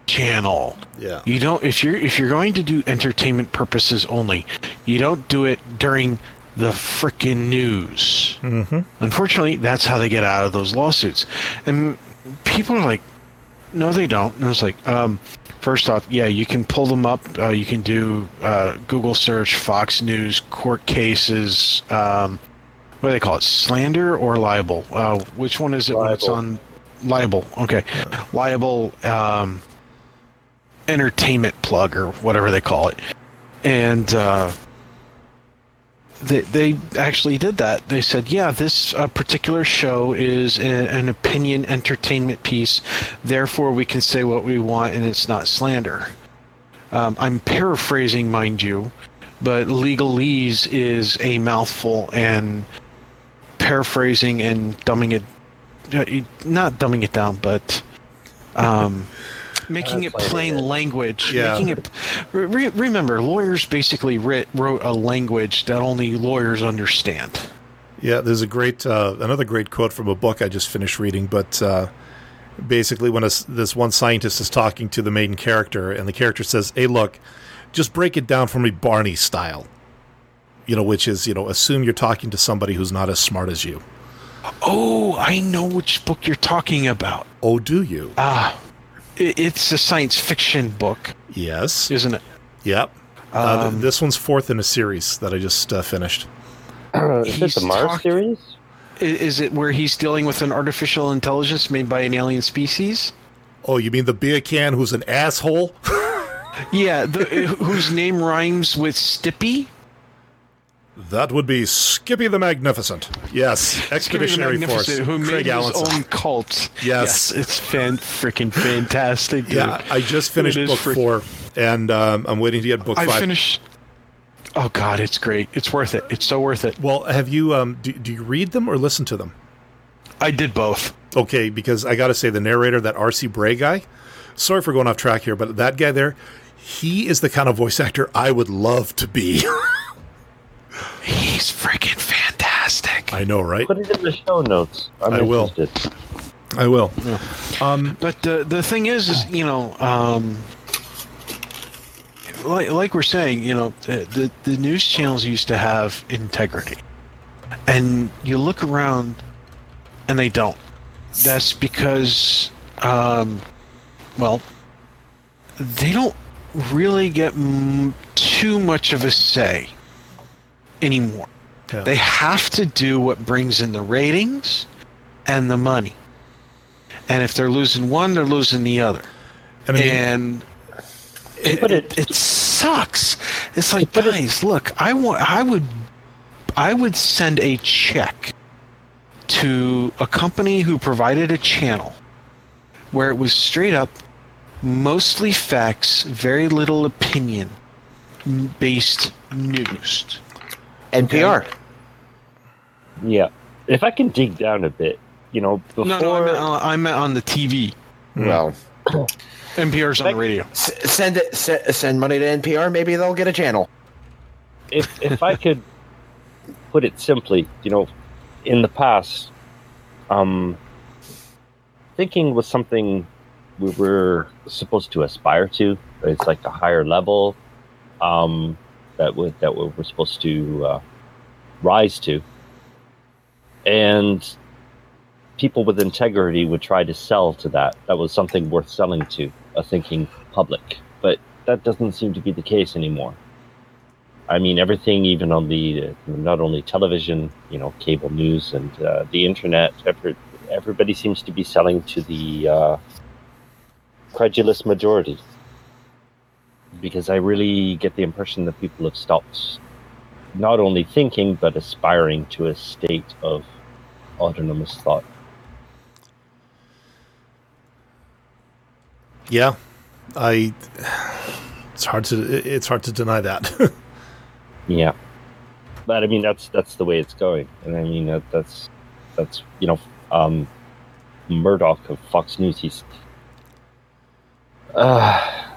channel. Yeah. You don't if you're if you're going to do entertainment purposes only, you don't do it during the frickin' news. Mm-hmm. Unfortunately, that's how they get out of those lawsuits. And people are like, no, they don't. And I was like, um, first off, yeah, you can pull them up. Uh, you can do uh, Google search, Fox News, court cases. Um, what do they call it? Slander or libel? Uh, which one is it when it's on libel? Okay, libel. Um, entertainment plug or whatever they call it, and. They, they actually did that. They said, yeah, this uh, particular show is a, an opinion entertainment piece. Therefore, we can say what we want and it's not slander. Um, I'm paraphrasing, mind you, but legalese is a mouthful and paraphrasing and dumbing it, uh, not dumbing it down, but um, making it plain it. language. Yeah. Making it. Re- remember, lawyers basically writ, wrote a language that only lawyers understand. Yeah, there's a great, uh, another great quote from a book I just finished reading. But uh, basically, when a this one scientist is talking to the main character, and the character says, "Hey, look, just break it down for me, Barney style." You know, which is you know, assume you're talking to somebody who's not as smart as you. Oh, I know which book you're talking about. Oh, do you? Ah, it's a science fiction book, Yes. isn't it? Yep. uh, Um, this one's fourth in a series that I just uh, finished. is it the Mars talk- series? Is it where he's dealing with an artificial intelligence made by an alien species? Oh, you mean the beer can who's an asshole? Yeah, the, whose name rhymes with Stippy. That would be Skippy the Magnificent. Yes, Expeditionary Force. Who Craig made Alanson. his own cult. Yes. it's fan freaking fantastic. Dude. Yeah, I just finished book frick- four, and um, I'm waiting to get book I five. finished. Oh God, it's great. It's worth it. It's so worth it. Well, have you? Um, do, do you read them or listen to them? I did both. Okay, because I got to say, the narrator, that R.C. Bray guy. Sorry for going off track here, but that guy there, he is the kind of voice actor I would love to be. He's freaking fantastic. I know, right? Put it in the show notes. I'm I will. interested. I will. Um, But the the thing is, is you know, um, like like we're saying, you know, the, the the news channels used to have integrity, and you look around, and they don't. That's because, um, well, they don't really get m- too much of a say anymore. Yeah. They have to do what brings in the ratings and the money. And if they're losing one, they're losing the other. and I mean, and it, But it, it- it sucks. It's like, But it- guys, look, I want, I would, I would send a check to a company who provided a channel where it was straight up, mostly facts, very little opinion based news. NPR. Yeah. If I can dig down a bit, you know, before No, no, I meant, on- I meant on the TV. Well, NPR's on the radio. s- send it. Se- send money to NPR. Maybe they'll get a channel. if if I could put it simply, you know, in the past, um, thinking was something we were supposed to aspire to. It's like a higher level um, that we, that we we're supposed to uh, rise to, and people with integrity would try to sell to that. That was something worth selling to a thinking public, but that doesn't seem to be the case anymore. I mean, everything, even on the uh, not only television, you know, cable news and uh, the internet, every, everybody seems to be selling to the uh, credulous majority. Because I really get the impression that people have stopped not only thinking but aspiring to a state of autonomous thought. Yeah, I. It's hard to it's hard to deny that. Yeah, but I mean that's that's the way it's going, and I mean that, that's that's you know um, Murdoch of Fox News. He's uh,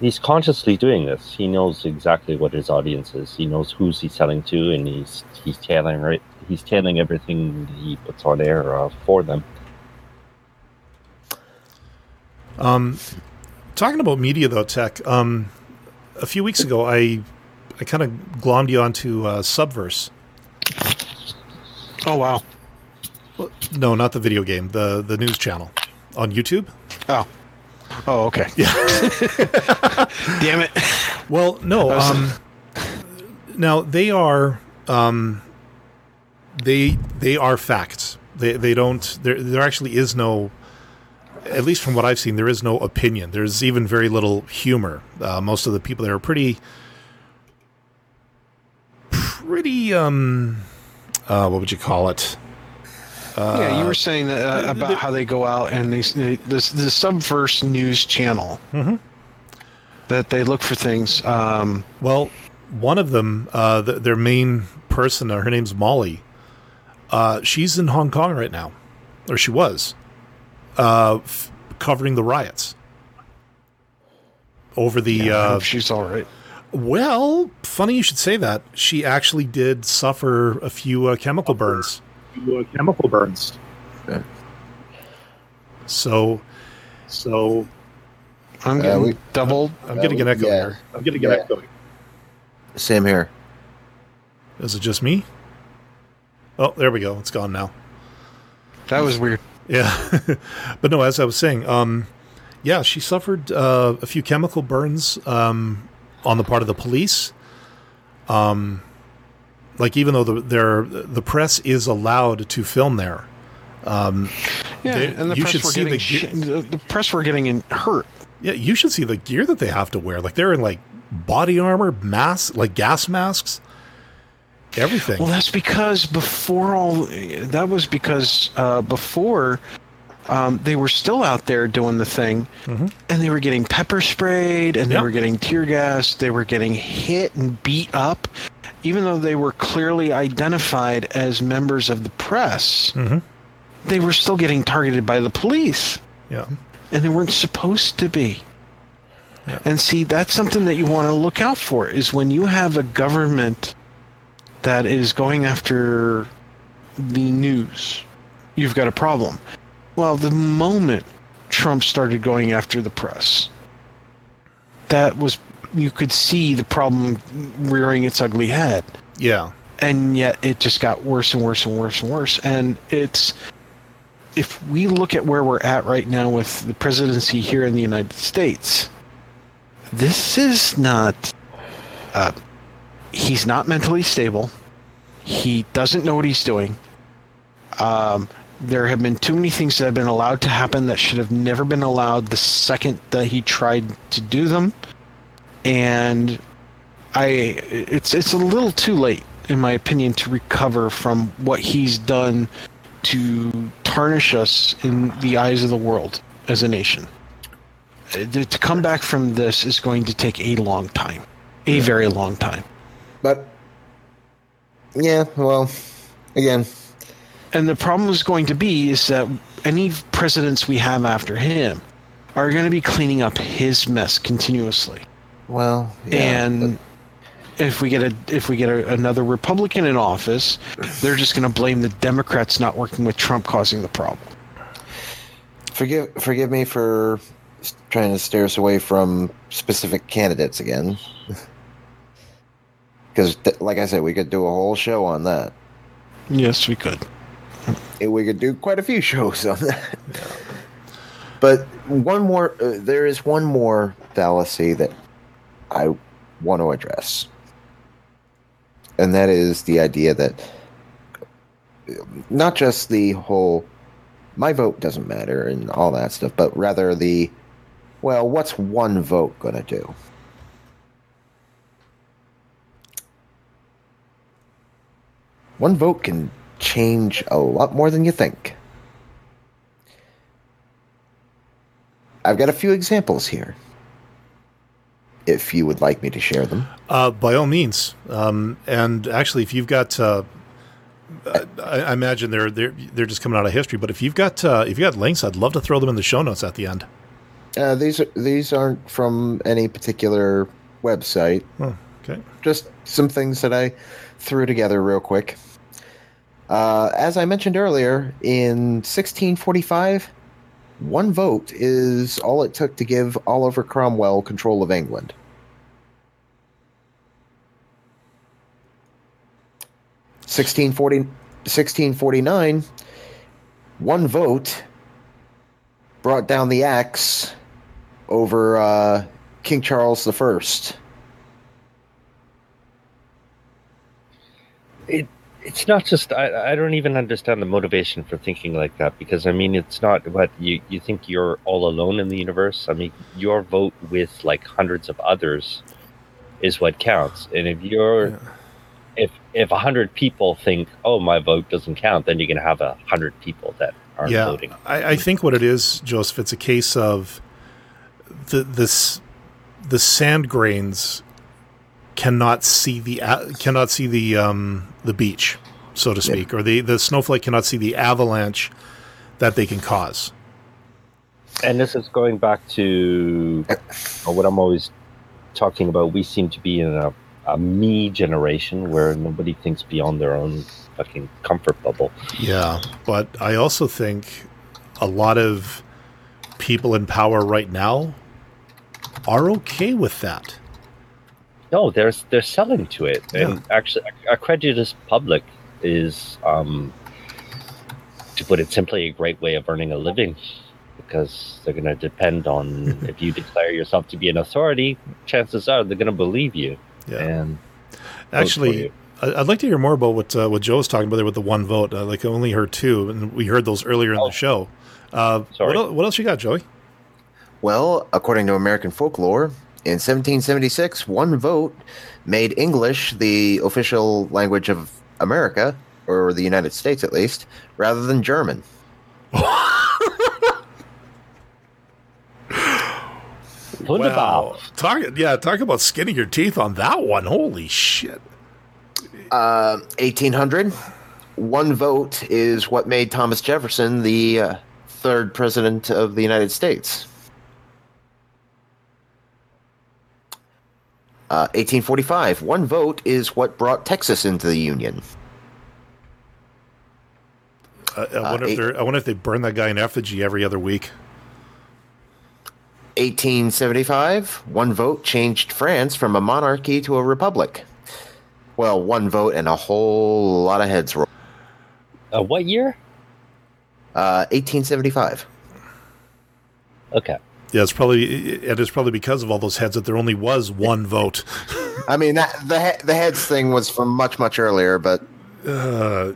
he's consciously doing this. He knows exactly what his audience is. He knows who's he's selling to, and he's he's tailoring right. He's tailoring everything he puts on air uh, for them. Um, talking about media though, tech. Um, a few weeks ago, I I kind of glommed you onto uh, Subverse. Oh wow. Well, No, not the video game. The the news channel on YouTube. Oh. Oh, okay. Yeah. Damn it. Well, no. Um, now they are um, they they are facts. They they don't. There there actually is no. At least from what I've seen, there is no opinion. There's even very little humor. Uh, most of the people there are pretty, pretty. Um, uh, what would you call it? Yeah, you were saying that, uh, about how they go out and they, they this the Subverse news channel that they look for things. Um, Well, one of them, uh, th their main person, uh, her name's Molly. Uh, she's in Hong Kong right now, or she was, uh, f- covering the riots over the. Uh, hope she's all right. well, funny you should say that. She actually did suffer a few uh, chemical burns. Uh, chemical burns. So So I'm Uh, getting we- doubled. I'm getting an echo Yeah. here. I'm getting an Yeah. echo. Same here. Is it just me? Oh, there we go. It's gone now. That was weird. Yeah, but no, as I was saying, um, yeah, she suffered uh, a few chemical burns um, on the part of the police. Um, like even though the the press is allowed to film there, um, Yeah, They- and the you press should were see getting the ge- the, the press were getting in, hurt. yeah, you should see the gear that they have to wear. Like they're in like body armor, masks, like gas masks, everything. Well, that's because before all that was because uh, before um, they were still out there doing the thing, Mhm. and they were getting pepper sprayed, and they were getting tear gas. They were getting hit and beat up, even though they were clearly identified as members of the press. Mhm. They were still getting targeted by the police yeah, and they weren't supposed to be. Yeah. And see, that's something that you want to look out for is when you have a government that is going after the news, you've got a problem. Well, the moment Trump started going after the press, that was you could see the problem rearing its ugly head. Yeah, and yet it just got worse and worse and worse and worse. And it's if we look at where we're at right now with the presidency here in the united states this is not uh, he's not mentally stable. He doesn't know what he's doing. Um, there have been too many things that have been allowed to happen that should have never been allowed the second that he tried to do them and I it's it's a little too late in my opinion to recover from what he's done to tarnish us in the eyes of the world as a nation. Uh, To to come back from this is going to take a long time, a very long time. But yeah, well, again, And the problem is going to be is that any presidents we have after him are going to be cleaning up his mess continuously. Well, yeah, and if we get a if we get a, another Republican in office, they're just going to blame the Democrats not working with Trump causing the problem. forgive forgive me for trying to steer us away from specific candidates again. Because, like I said, we could do a whole show on that. Yes, we could. And we could do quite a few shows on that. But one more, uh, there is one more fallacy that I want to address, and that is the idea that not just the whole "my vote doesn't matter" and all that stuff, but rather the well, what's one vote going to do? One vote can change a lot more than you think. I've got a few examples here. If you would like me to share them. Uh, by all means. Um, and actually, if you've got, uh, I, I imagine they're they're they're just coming out of history. But if you've got uh, if you got links, I'd love to throw them in the show notes at the end. Uh, these are these aren't from any particular website. Oh, okay. Just some things that I threw together real quick. Uh, as I mentioned earlier, in 1645, one vote is all it took to give Oliver Cromwell control of England. 1640, 1649, one vote brought down the axe over uh, King Charles the First. it it's not just I, I don't even understand the motivation for thinking like that because I mean it's not what you you think you're all alone in the universe. I mean your vote with like hundreds of others is what counts. And if you're Yeah. If if a hundred people think, oh my vote doesn't count, then you're gonna have a hundred people that aren't yeah, voting. I, I think what it is, Joseph, it's a case of the this the sand grains cannot see the cannot see the um, the beach, so to speak, or the the snowflake cannot see the avalanche that they can cause. And this is going back to uh, what I'm always talking about. We seem to be in a, a me generation where nobody thinks beyond their own fucking comfort bubble. Yeah, but I also think a lot of people in power right now are okay with that. No, they're they're selling to it, and actually, a, a credulous public is, um, to put it simply, a great way of earning a living because they're going to depend on if you declare yourself to be an authority. Chances are they're going to believe you, Yeah. and Actually, I- I'd like to hear more about what uh, what Joe was talking about there with the one vote. Uh, like I only heard two, and we heard those earlier in Oh. the show. Uh, Sorry. What, el- what else you got, Joey? Well, according to American folklore, in 1776, one vote made English the official language of America, or the United States at least, rather than German. wunderbar. Talk, yeah, talk about skinning your teeth on that one. Holy shit! Uh, 1800, one vote is what made Thomas Jefferson the uh, third president of the United States. Uh, 1845, one vote is what brought Texas into the Union. Uh, I wonder if eight- they're. I wonder if they burn that guy in effigy every other week. 1875, one vote changed France from a monarchy to a republic. Well, one vote and a whole lot of heads roll. Uh, what year? Uh, 1875. Okay. Yeah, it's probably it is probably because of all those heads that there only was one vote. I mean, that the the heads thing was from much much earlier, but Uh,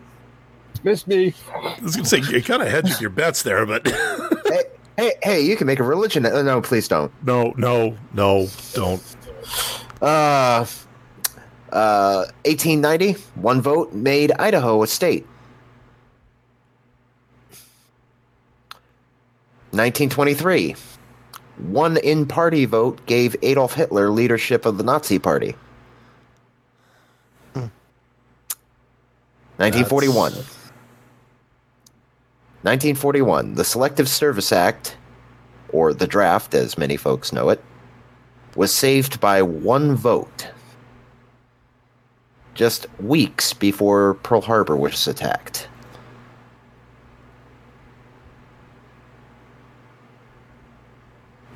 Miss me. I was going to say you kind of hedging your bets there, but hey, hey, you can make a religion. Uh, no, please don't. no, no, no, don't. Uh, uh, 1890, one vote made Idaho a state. 1923, one in party vote gave Adolf Hitler leadership of the Nazi Party. 1941. 1941, the Selective Service Act, or the draft as many folks know it, was saved by one vote just weeks before Pearl Harbor was attacked.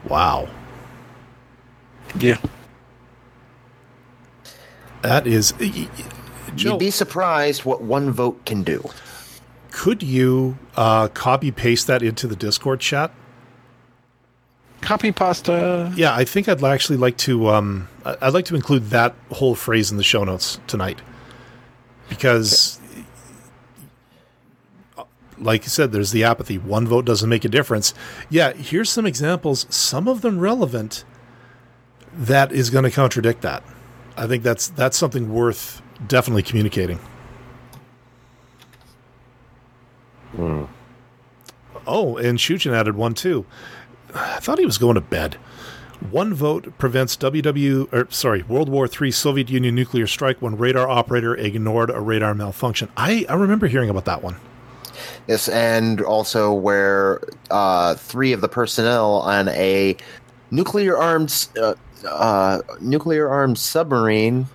Wow, Yeah. that is. Joe, You'd be surprised what one vote can do. Could you uh, copy paste that into the Discord chat? Copy pasta. Yeah, I think I'd actually like to. Um, I'd like to include that whole phrase in the show notes tonight, because, like you said, there's the apathy. One vote doesn't make a difference. Yeah, here's some examples. Some of them relevant. That is going to contradict that. I think that's that's something worth definitely communicating. Oh, and Shuchin added one too. I thought he was going to bed. One vote prevents WW or sorry World War III Soviet Union nuclear strike when radar operator ignored a radar malfunction. I, I remember hearing about that one. Yes, and also where uh, three of the personnel on a nuclear armed uh, uh, nuclear armed submarine,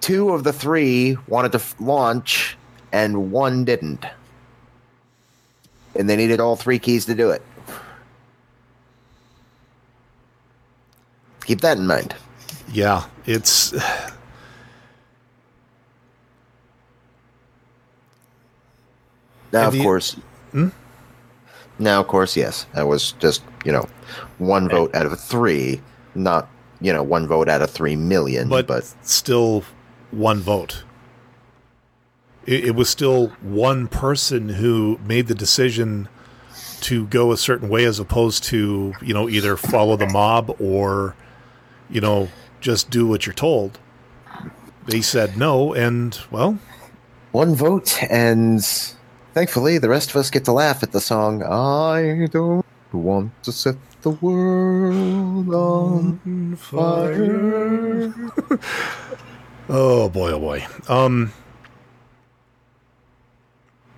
two of the three wanted to f- launch, and one didn't, and they needed all three keys to do it. Keep that in mind. Yeah, it's Now, of the- course. Hmm? Now, of course, yes. That was just you know one vote out of three, not you know one vote out of three million. but, But, still one vote. It, it was still one person who made the decision to go a certain way, as opposed to you know either follow the mob or you know just do what you're told. They said no, and well, one vote, and thankfully, the rest of us get to laugh at the song. I don't want to set the world on fire. oh boy, oh boy. Um,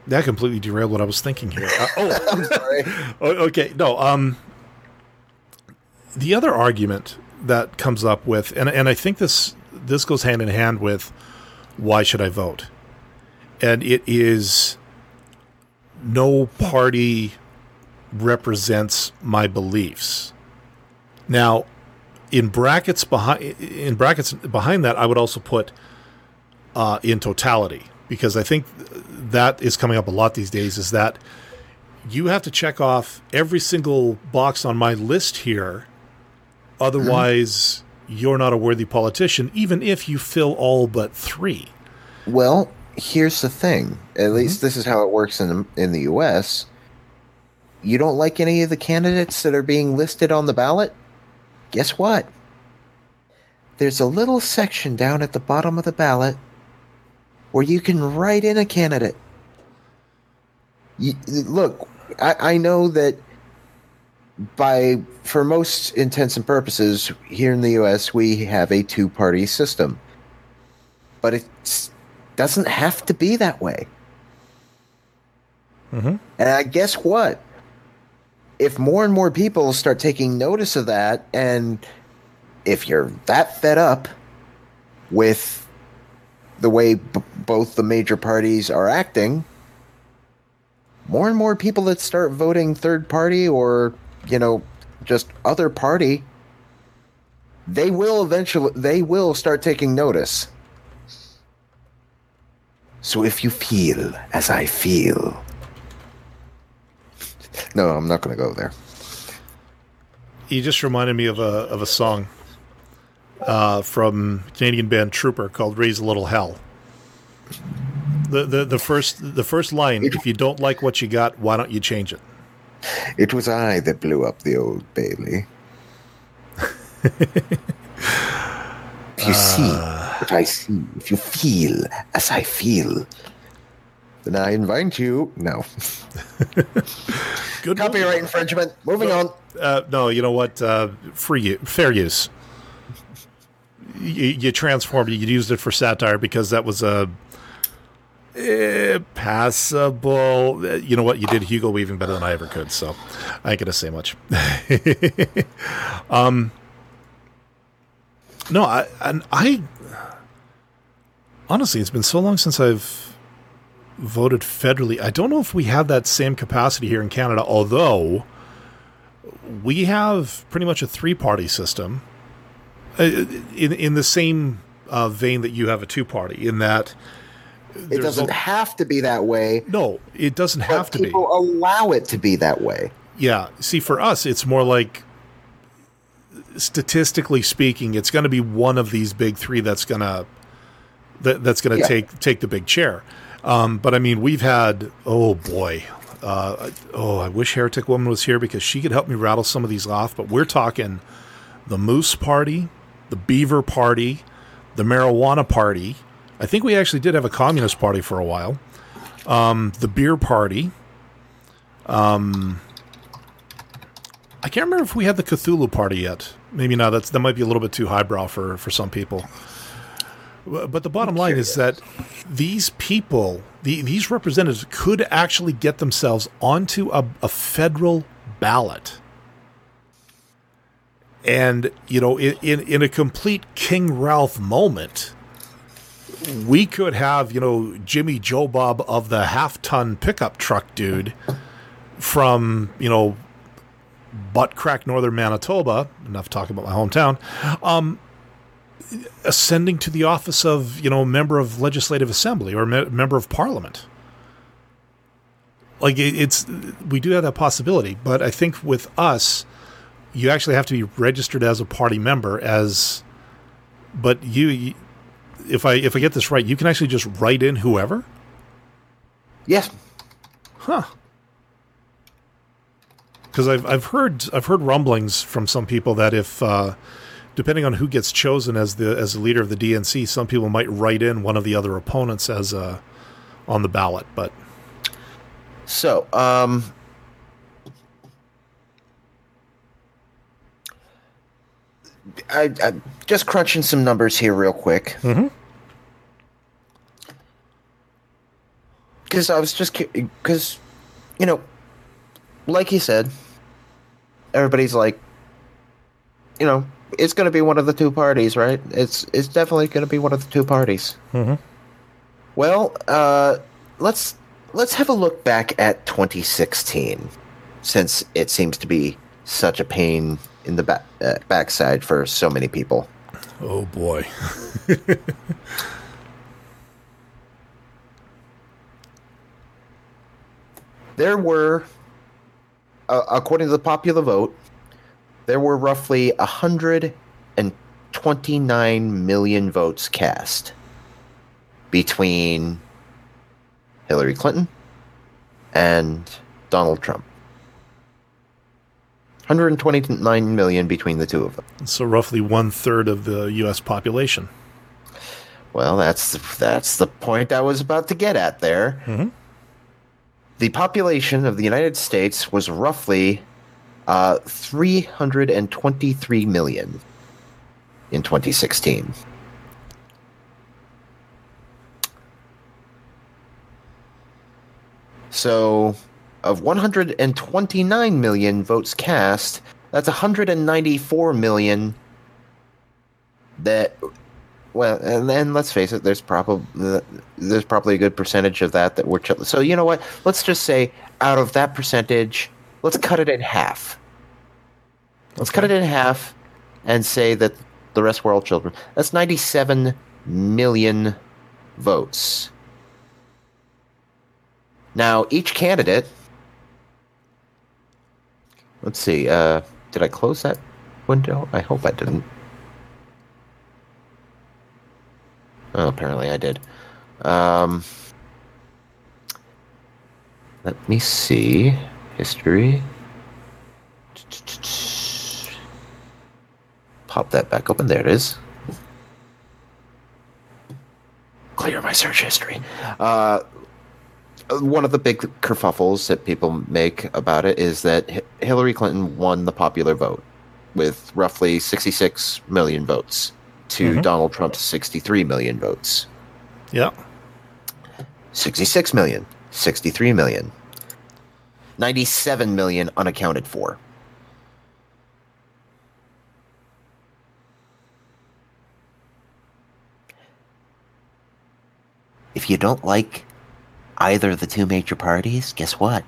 that completely derailed what I was thinking here. Uh, oh, I'm sorry. Okay no um the other argument that comes up with and and I think this this goes hand in hand with why should I vote and it is no party represents my beliefs now in brackets behind in brackets behind that I would also put uh, in totality because I think that is coming up a lot these days is that you have to check off every single box on my list here. Otherwise, you're not a worthy politician, even if you fill all but three. Well, here's the thing. At mm-hmm. least this is how it works in the, in the U.S. You don't like any of the candidates that are being listed on the ballot? Guess what? There's a little section down at the bottom of the ballot where you can write in a candidate. You, look, I, I know that by for most intents and purposes here in the U.S. we have a two-party system, but it doesn't have to be that way. Mhm. And I guess what? If more and more people start taking notice of that, and if you're that fed up with the way b- both the major parties are acting, more and more people that start voting third party or, you know, just other party, they will eventually they will start taking notice. So if you feel as I feel. No, I'm not going to go there. You just reminded me of a of a song uh, from Canadian band Trooper called "Raise a Little Hell." The, the the first the first line: "If you don't like what you got, why don't you change it?" It was I that blew up the old Bailey. if you see what I see, if you feel as I feel, then I invite you. No. Good Copyright infringement. Moving on. Uh, no, you know what? Uh, free fair use. You, you transformed it. You used it for satire because that was a eh, passable. uh, You know what? You did Hugo Weaving better than I ever could. So I ain't gonna say much. um, no, I and I honestly, it's been so long since I've voted federally. I don't know if we have that same capacity here in Canada, although we have pretty much a three party system uh, in, in the same uh, vein that you have a two party, in that It doesn't have to be that way. no, it doesn't have to be. people allow it to be that way. Yeah. See, for us, it's more like statistically speaking, it's going to be one of these big three that's going to that, that's going to Yeah. take take the big chair. Um, but I mean, we've had oh boy, uh, oh I wish Heretic Woman was here because she could help me rattle some of these off. But we're talking the Moose Party, the Beaver Party, the Marijuana Party. I think we actually did have a Communist Party for a while. Um, the Beer Party. Um, I can't remember if we had the Cthulhu party yet. Maybe not. That's that might be a little bit too highbrow for for some people. But the bottom line is that these people, the, these representatives, could actually get themselves onto a, a federal ballot. And you know, in, in in a complete King Ralph moment, we could have you know Jimmy Joe Bob of the half ton pickup truck dude from you know butt crack northern Manitoba. Enough talking about my hometown. Um, ascending to the office of you know member of legislative assembly or me- member of parliament. Like it, it's we do have that possibility, but I think with us, you actually have to be registered as a party member as. But you, if I if I get this right, you can actually just write in whoever. Yes. Huh. Because I've I've heard I've heard rumblings from some people that if uh, depending on who gets chosen as the as the leader of the DNC, some people might write in one of the other opponents as uh, on the ballot. But So, um, I, I just crunching some numbers here real quick. Mhm. Because I was just because, you know, like he said, everybody's like, you know, it's going to be one of the two parties, right? It's it's definitely going to be one of the two parties. Mhm. Well, uh, let's let's have a look back at 2016, since it seems to be such a pain in the back uh, backside for so many people. oh boy, There were, uh, according to the popular vote, there were roughly 129 million votes cast between Hillary Clinton and Donald Trump. 129 million between the two of them. so roughly one third of the U.S. population. Well, that's that's the point I was about to get at there. Mhm. The population of the United States was roughly uh, 323 million in 2016. So, of 129 million votes cast, that's 194 million that well, and then let's face it, there's probably there's probably a good percentage of that that we're ch- so you know what? Let's just say out of that percentage, let's cut it in half. Let's cut it in half, and say that the rest were all children. That's 97 million votes. Now each candidate. Let's see. Uh, did I close that window? I hope I didn't. Oh, apparently I did. Um, let me see. History. Pop that back open. There it is. Clear my search history. Uh, one of the big kerfuffles that people make about it is that Hillary Clinton won the popular vote with roughly 66 million votes to Mhm. Donald Trump's 63 million votes. Yeah, 66 million, 63 million, 97 million unaccounted for. If you don't like either of the two major parties, guess what?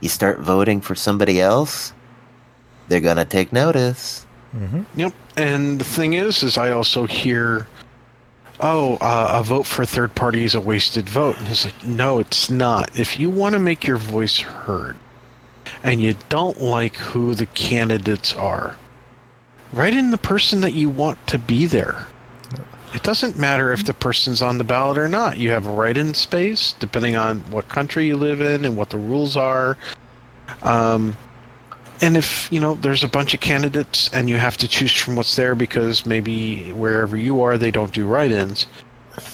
You start voting for somebody else, they're going to take notice. Yep. And the thing is, is I also hear, oh, uh, a vote for a third party is a wasted vote. And it's like, no, it's not. If you want to make your voice heard and you don't like who the candidates are, write in the person that you want to be there. It doesn't matter if the person's on the ballot or not. You have a write-in space, depending on what country you live in and what the rules are. Um, and if you know there's a bunch of candidates and you have to choose from what's there because maybe wherever you are they don't do write-ins,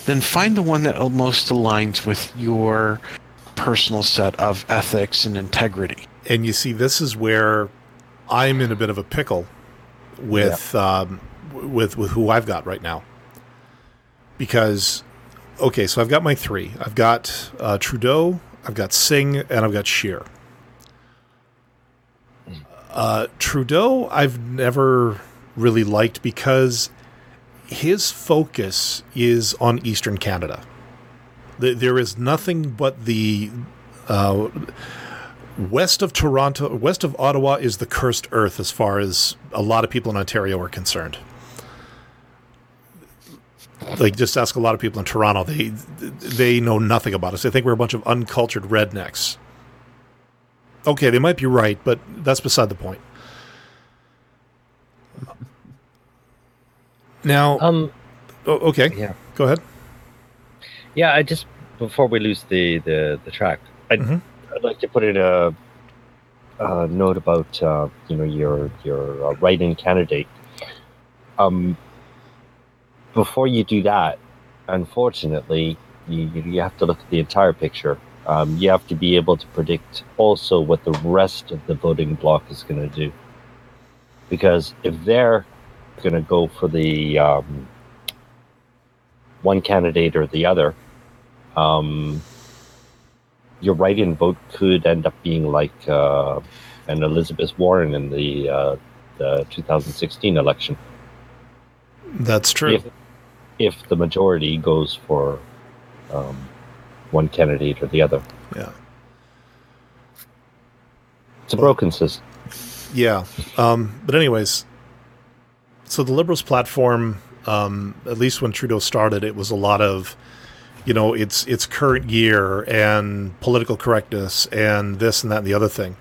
then find the one that most aligns with your personal set of ethics and integrity. and you see, this is where I'm in a bit of a pickle with um, with with who I've got right now because okay, so I've got my three. I've got uh, Trudeau, I've got Singh, and I've got Scheer. Uh, Trudeau, I've never really liked because his focus is on Eastern Canada. There is nothing but the uh, west of Toronto, west of Ottawa is the cursed earth as far as a lot of people in Ontario are concerned. Like, just ask a lot of people in Toronto; they they know nothing about us. They think we're a bunch of uncultured rednecks. Okay, they might be right, but that's beside the point. Now, Um, oh, okay, yeah, go ahead. yeah. I just before we lose the the the track, I'd, Mhm. I'd like to put in a, a note about uh, you know your your uh, write-in candidate. Um, before you do that, unfortunately, you you have to look at the entire picture. Um, you have to be able to predict also what the rest of the voting bloc is going to do, because if they're going to go for the um, one candidate or the other, um, your write-in vote could end up being like uh, an Elizabeth Warren in the uh, the 2016 election. That's true. If if the majority goes for um, one candidate or the other, Yeah. it's a broken system. Yeah. Um, but anyways, so the Liberals platform, um, at least when Trudeau started, it was a lot of, you know, it's it's current year and political correctness and this and that and the other thing.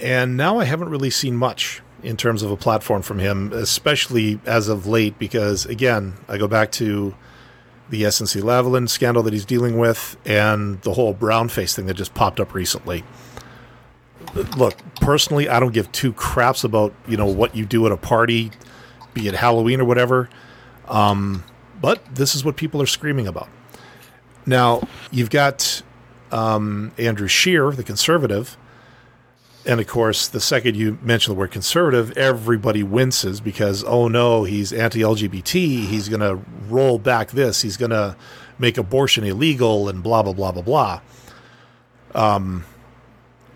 And now I haven't really seen much in terms of a platform from him, especially as of late, because again, I go back to the SNC Lavalin scandal that he's dealing with and the whole brown face thing that just popped up recently look, personally, I don't give two craps about you know what you do at a party, be it Halloween or whatever. Um, but this is what people are screaming about. Now you've got um, Andrew Scheer, the conservative, and of course, the second you mention the word conservative, everybody winces because oh no, he's anti-LGBT. He's going to roll back this. He's going to make abortion illegal and blah blah blah blah blah. Um,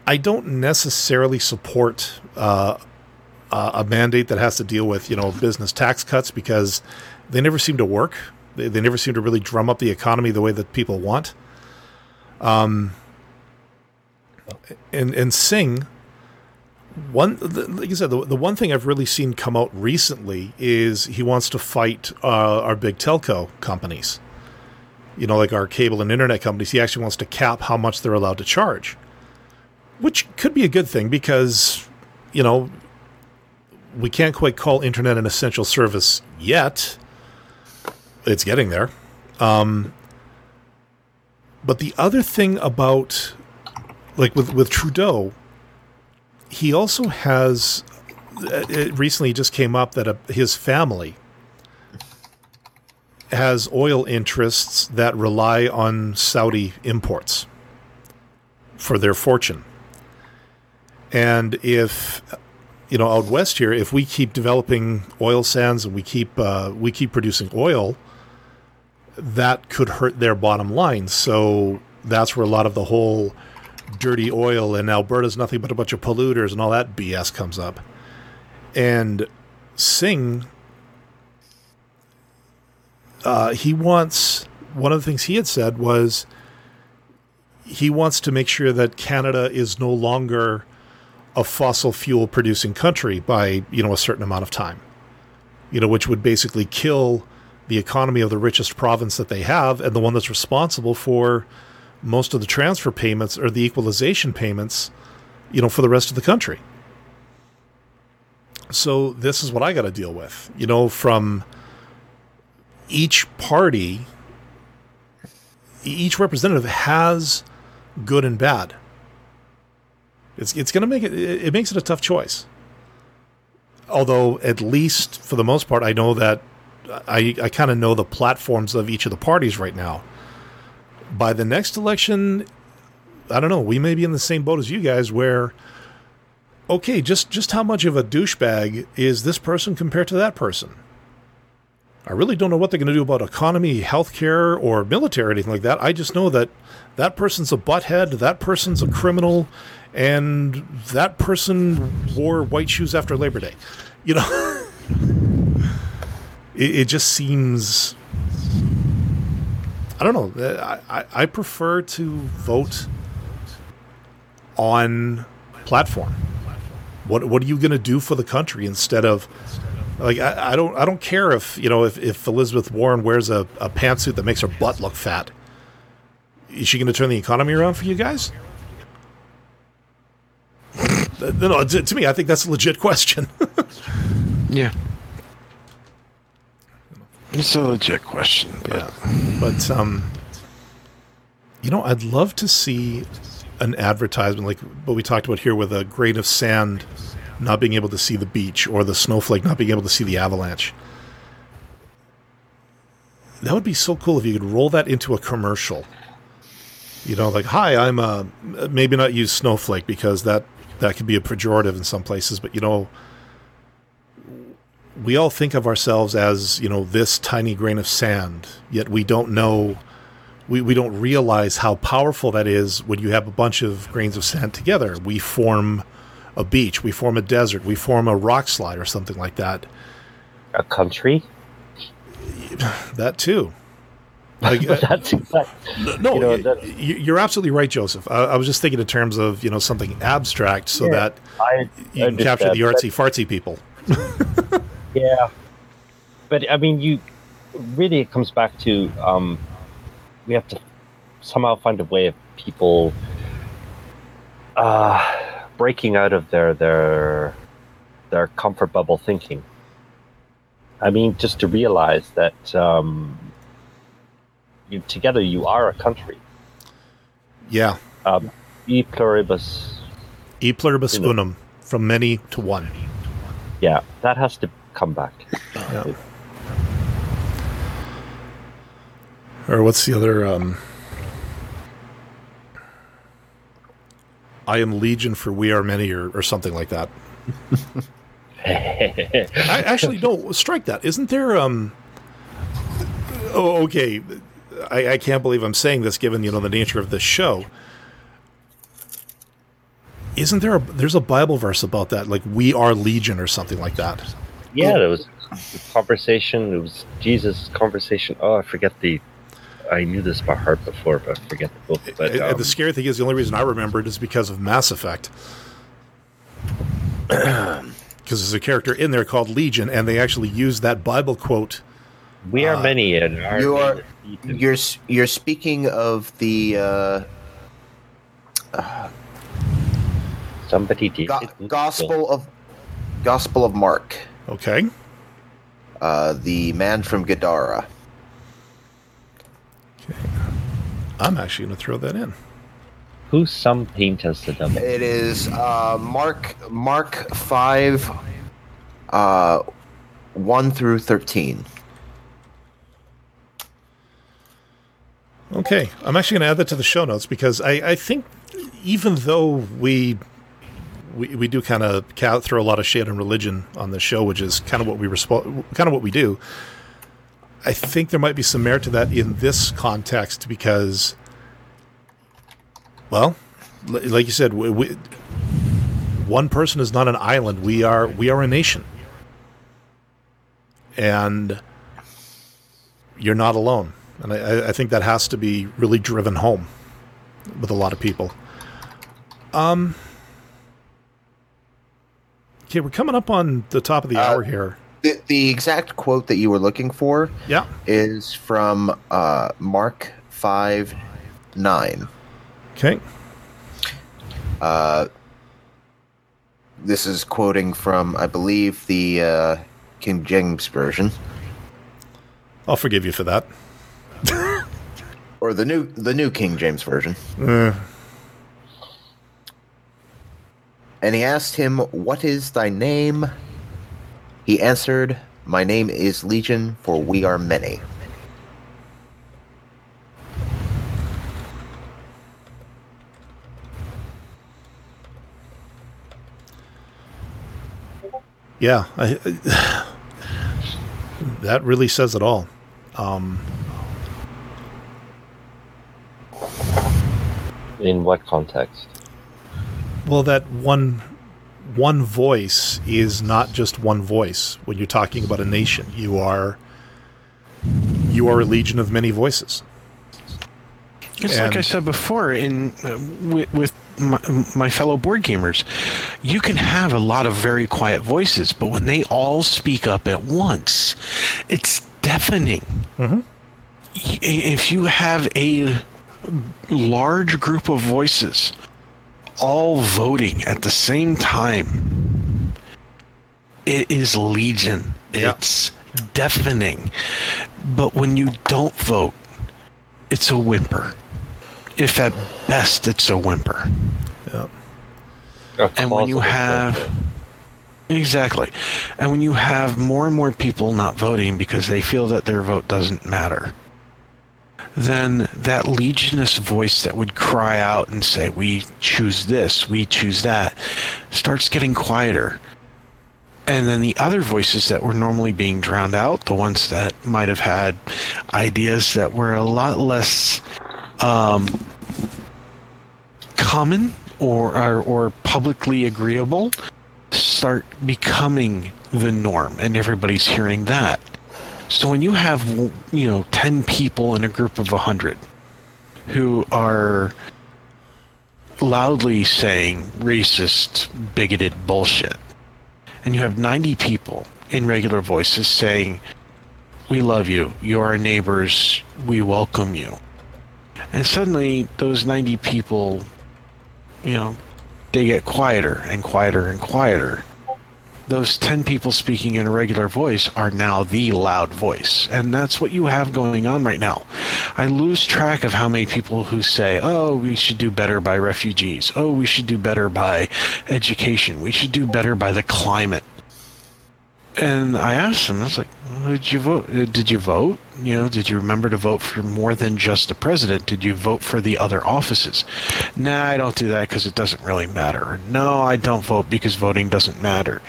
I don't necessarily support uh, a mandate that has to deal with you know business tax cuts because they never seem to work. They, they never seem to really drum up the economy the way that people want. Um, and and Singh, one like you said, the, the one thing I've really seen come out recently is he wants to fight uh, our big telco companies. You know, like our cable and internet companies. He actually wants to cap how much they're allowed to charge which could be a good thing because you know we can't quite call internet an essential service yet it's getting there um, but the other thing about like with with trudeau he also has it recently just came up that a, his family has oil interests that rely on saudi imports for their fortune and if you know out west here, if we keep developing oil sands and we keep uh, we keep producing oil, that could hurt their bottom line. So that's where a lot of the whole dirty oil and Alberta's nothing but a bunch of polluters and all that BS comes up. And Singh, uh, he wants one of the things he had said was he wants to make sure that Canada is no longer a fossil fuel producing country by you know a certain amount of time you know which would basically kill the economy of the richest province that they have and the one that's responsible for most of the transfer payments or the equalization payments you know for the rest of the country so this is what i got to deal with you know from each party each representative has good and bad it's it's going to make it it makes it a tough choice. Although at least for the most part I know that I I kind of know the platforms of each of the parties right now. By the next election I don't know, we may be in the same boat as you guys where okay, just just how much of a douchebag is this person compared to that person? I really don't know what they're going to do about economy, healthcare, or military, anything like that. I just know that that person's a butthead, that person's a criminal, and that person wore white shoes after Labor Day. You know, it, it just seems. I don't know. Uh, I, I, I prefer to vote on platform. What what are you going to do for the country instead of like I, I, don't I don't care if you know if, if Elizabeth Warren wears a, a pantsuit that makes her butt look fat. Is she going to turn the economy around for you guys? no, to, to me, I think that's a legit question. yeah, it's a legit question. But. Yeah, but um, you know, I'd love to see an advertisement like what we talked about here with a grain of sand not being able to see the beach or the snowflake not being able to see the avalanche. That would be so cool if you could roll that into a commercial. You know, like, hi, I'm a, maybe not use snowflake because that, that could be a pejorative in some places, but you know, we all think of ourselves as, you know, this tiny grain of sand, yet we don't know, we, we don't realize how powerful that is when you have a bunch of grains of sand together. We form a beach, we form a desert, we form a rock slide or something like that. A country? That too. Like, That's exactly, uh, no, you know, that, you're absolutely right, Joseph. I, I, was just thinking in terms of you know something abstract, so yeah, that I, you can capture the artsy fartsy people. yeah, but I mean, you really it comes back to um, we have to somehow find a way of people. Uh, breaking out of their their their comfort bubble thinking. I mean, just to realize that um, you together you are a country. Yeah. Um, e pluribus. E pluribus unum, from many to one. Yeah, that has to come back. Yeah. Or what's the other? Um, I am Legion for We Are Many or, or something like that. I actually no strike that. Isn't there um Oh okay. I, I can't believe I'm saying this given, you know, the nature of this show. Isn't there a there's a Bible verse about that, like we are legion or something like that? Yeah, there was a conversation, it was Jesus' conversation. Oh, I forget the I knew this by heart before, but I forget the book. But um, the scary thing is, the only reason I remember it is because of Mass Effect. Because there's a character in there called Legion, and they actually use that Bible quote. We are uh, many, and you are you're you're speaking of the. Uh, uh, Somebody did go- Gospel of Gospel of Mark. Okay. Uh, the man from Gadara. Okay. I'm actually going to throw that in. Who's some painters to them? It is uh, Mark Mark five, uh, one through thirteen. Okay, I'm actually going to add that to the show notes because I, I think even though we we, we do kind of throw a lot of shade on religion on the show, which is kind of what we respo- kind of what we do. I think there might be some merit to that in this context because, well, like you said, we, we, one person is not an island. We are we are a nation, and you're not alone. And I, I think that has to be really driven home with a lot of people. Um. Okay, we're coming up on the top of the uh, hour here. The, the exact quote that you were looking for yeah. is from uh, Mark 5 9. Okay. Uh, this is quoting from, I believe, the uh, King James Version. I'll forgive you for that. or the new the new King James Version. Uh. and he asked him, What is thy name? He answered, My name is Legion, for we are many. Yeah, I, I, that really says it all. Um, In what context? Well, that one one voice is not just one voice. When you're talking about a nation, you are you are a legion of many voices. It's like I said before in uh, with, with my, my fellow board gamers, you can have a lot of very quiet voices, but when they all speak up at once, it's deafening. Y- If you have a large group of voices all voting at the same time, it is legion. Yeah. It's deafening. But when you don't vote, it's a whimper. If at best it's a whimper. Yeah. A And when you have exactly. And when you have more and more people not voting because they feel that their vote doesn't matter, then that legionist voice that would cry out and say, We choose this, we choose that, starts getting quieter. And then the other voices that were normally being drowned out, the ones that might have had ideas that were a lot less um, common or, or or publicly agreeable start becoming the norm and everybody's hearing that so when you have you know 10 people in a group of 100 who are loudly saying racist bigoted bullshit and you have 90 people in regular voices saying we love you. You're our neighbors. We welcome you. And suddenly those 90 people you know, they get quieter and quieter and quieter. Those 10 people speaking in a regular voice are now the loud voice. And that's what you have going on right now. I lose track of how many people who say, oh, we should do better by refugees. Oh, we should do better by education. We should do better by the climate. And I asked them, I was like, did you vote? Did you vote? You know, did you remember to vote for more than just the president? Did you vote for the other offices? Nah, I don't do that because it doesn't really matter. No, I don't vote because voting doesn't matter.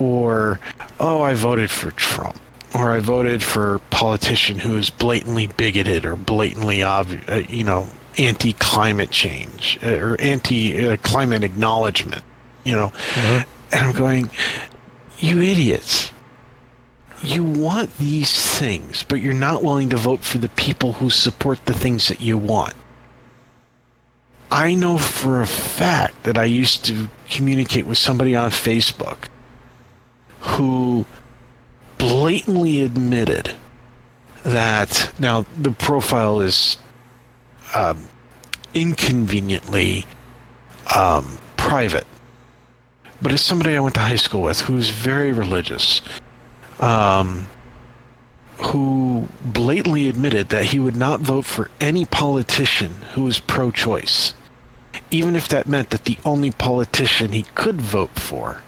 Or, oh, I voted for Trump. Or I voted for a politician who is blatantly bigoted or blatantly, obvi- uh, you know, anti-climate change uh, or anti-climate acknowledgement. You know, and I'm going, you idiots. You want these things, but you're not willing to vote for the people who support the things that you want. I know for a fact that I used to communicate with somebody on Facebook who blatantly admitted that now the profile is um, inconveniently um, private, but it's somebody I went to high school with who's very religious, um, who blatantly admitted that he would not vote for any politician who is pro choice, even if that meant that the only politician he could vote for,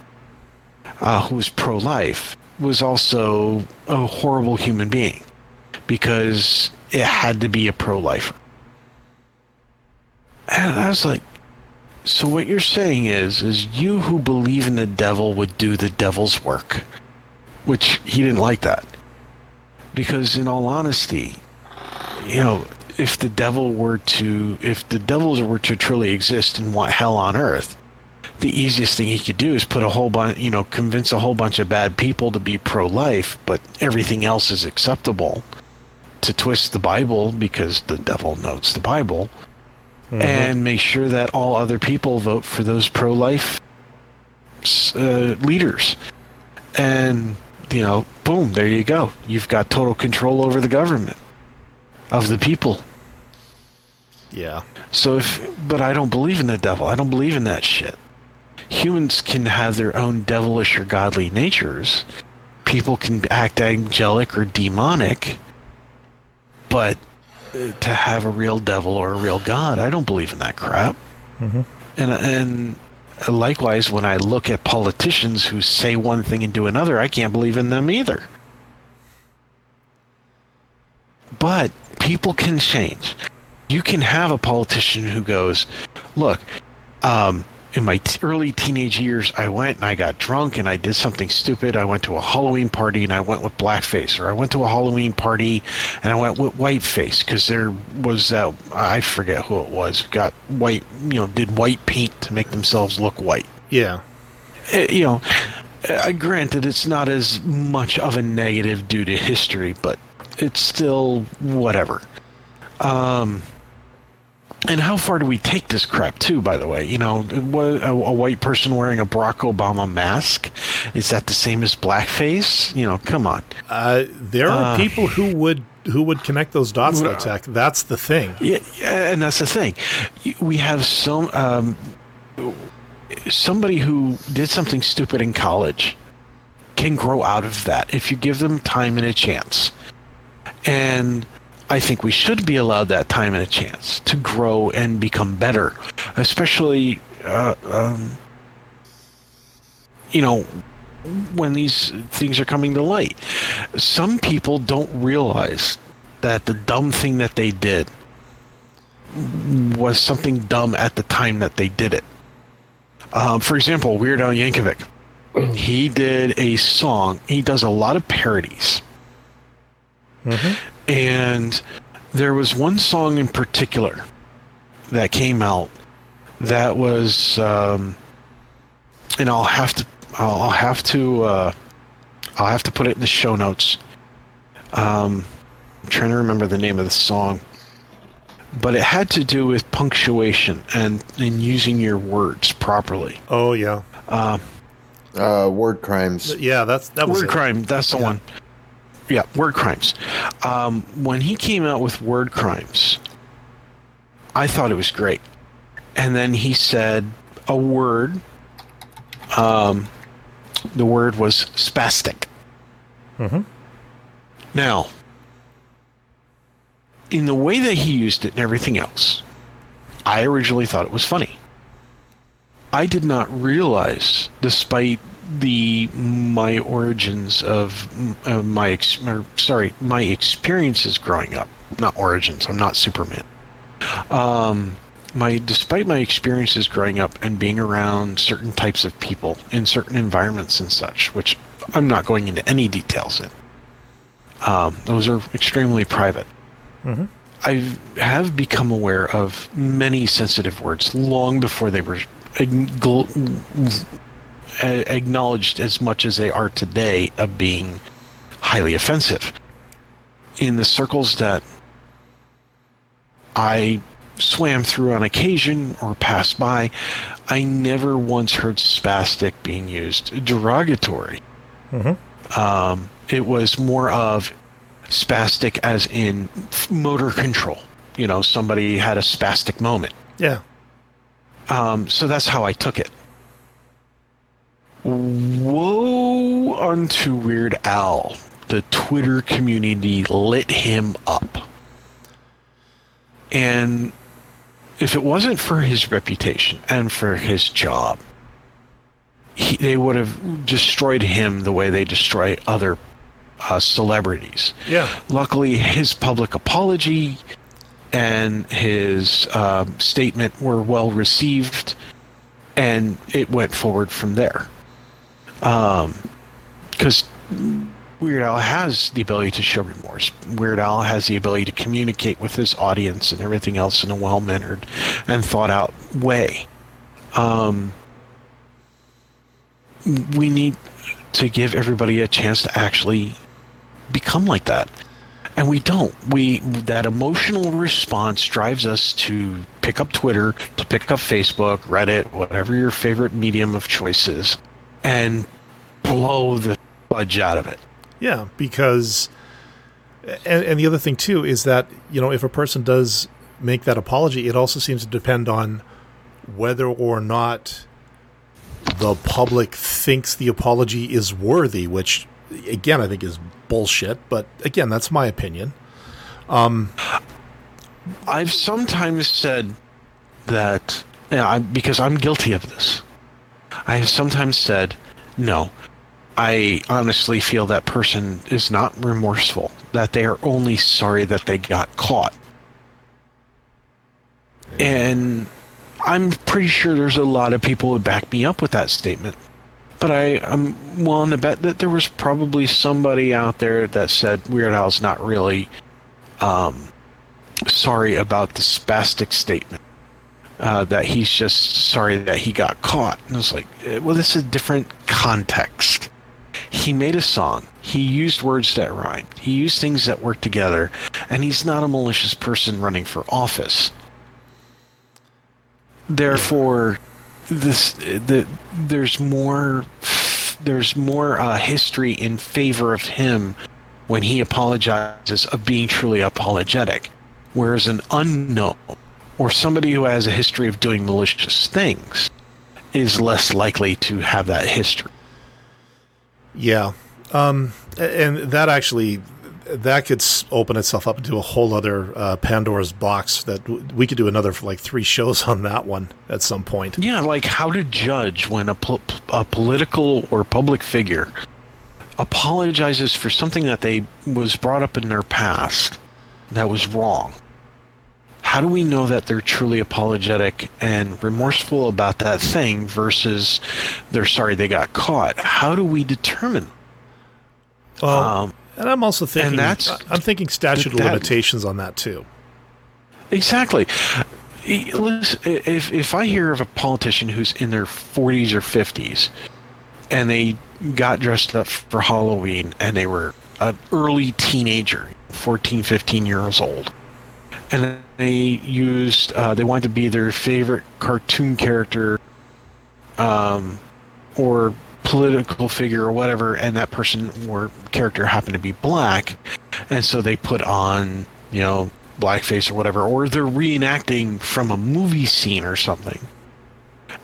uh, who was pro life, was also a horrible human being because it had to be a pro lifer. And I was like, so what you're saying is, is you who believe in the devil would do the devil's work, which he didn't like that, because in all honesty, you know, if the devil were to, if the devils were to truly exist and want hell on earth, the easiest thing he could do is put a whole bunch, you know, convince a whole bunch of bad people to be pro-life, but everything else is acceptable. To twist the Bible because the devil knows the Bible and make sure that all other people vote for those pro-life uh, leaders. And you know, boom, there you go. You've got total control over the government of the people. Yeah. So if, but I don't believe in the devil. I don't believe in that shit. Humans can have their own devilish or godly natures. People can act angelic or demonic, but uh, to have a real devil or a real god, I don't believe in that crap. And and likewise, when I look at politicians who say one thing and do another, I can't believe in them either. But people can change. You can have a politician who goes, "Look, um, in my t- early teenage years, I went and I got drunk and I did something stupid. I went to a Halloween party and I went with blackface, or I went to a Halloween party and I went with whiteface because there was that I forget who it was got white, you know, did white paint to make themselves look white. Yeah. Uh, you know, uh, granted, it's not as much of a negative due to history, but it's still whatever. Um, and how far do we take this crap too? By the way, you know, what, a, a white person wearing a Barack Obama mask is that the same as blackface? You know, come on. Uh, there are Uh. people who would who would connect those dots, though, Tech. That's the thing. Yeah, yeah, and that's the thing. We have some um, somebody who did something stupid in college can grow out of that if you give them time and a chance. And I think we should be allowed that time and a chance to grow and become better, especially, uh, um, you know, when these things are coming to light. Some people don't realize that the dumb thing that they did was something dumb at the time that they did it. Um, for example, Weird Al Yankovic. He did a song. He does a lot of parodies. And there was one song in particular that came out that was, um, and I'll have to, I'll I'll have to, uh, I'll have to put it in the show notes. Um, I'm trying to remember the name of the song, but it had to do with punctuation and, and using your words properly. Oh yeah, Uh, word crimes. yeah. That's that was Word it. crime, that's the one. Yeah, word crimes. Um, when he came out with word crimes, I thought it was great. And then he said a word. Um, the word was spastic. Mm-hmm. Now, in the way that he used it and everything else, I originally thought it was funny. I did not realize, despite the my origins of uh, my ex- or, sorry my experiences growing up, not origins. I'm not Superman. Um, my despite my experiences growing up and being around certain types of people in certain environments and such, which I'm not going into any details in. Um, those are extremely private. I have become aware of many sensitive words long before they were acknowledged as much as they are today of being highly offensive. In the circles that I swam through on occasion or passed by, I never once heard spastic being used derogatory. Um, it was more of spastic as in motor control. You know, somebody had a spastic moment. Yeah. Um, so that's how I took it. Woe unto Weird Al. The Twitter community lit him up. And if it wasn't for his reputation and for his job, he, they would have destroyed him the way they destroy other uh, celebrities. Yeah. Luckily, his public apology and his um, statement were well received, and it went forward from there. Because Weird Al has the ability to show remorse. Weird Al has the ability to communicate with his audience and everything else in a well mannered and thought out way. Um, we need to give everybody a chance to actually become like that and we don't we that emotional response drives us to pick up twitter to pick up facebook reddit whatever your favorite medium of choice is and blow the fudge out of it Yeah, because and, and the other thing too is that you know if a person does make that apology, it also seems to depend on whether or not the public thinks the apology is worthy, which again I think is bullshit. But again, that's my opinion. Um, i've sometimes said that yeah, I, because i'm guilty of this i have sometimes said no i honestly feel that person is not remorseful that they are only sorry that they got caught and I'm pretty sure there's a lot of people who would back me up with that statement. But I, I'm willing to bet that there was probably somebody out there that said Weird Al's not really um, sorry about the spastic statement. Uh, that he's just sorry that he got caught. And it's like, well, this is a different context. He made a song. He used words that rhyme. He used things that work together. And he's not a malicious person running for office. Therefore, this the there's more there's more uh, history in favor of him when he apologizes of being truly apologetic, whereas an unknown or somebody who has a history of doing malicious things is less likely to have that history. Yeah. Um, and that actually that could open itself up into a whole other uh, Pandora's box that w- we could do another like three shows on that one at some point. Yeah, like how to judge when a, po- a political or public figure apologizes for something that they was brought up in their past that was wrong. How do we know that they're truly apologetic and remorseful about that thing versus they're sorry they got caught? How do we determine? Well, Um, and I'm also thinking that's- I'm thinking statute of that- limitations on that too. Exactly. Listen, if if I hear of a politician who's in their 40s or 50s, and they got dressed up for Halloween, and they were an early teenager, 14, 15 years old, and they used uh, they wanted to be their favorite cartoon character, um, or political figure or whatever, and that person or character happened to be black, and so they put on you know blackface or whatever, or they're reenacting from a movie scene or something.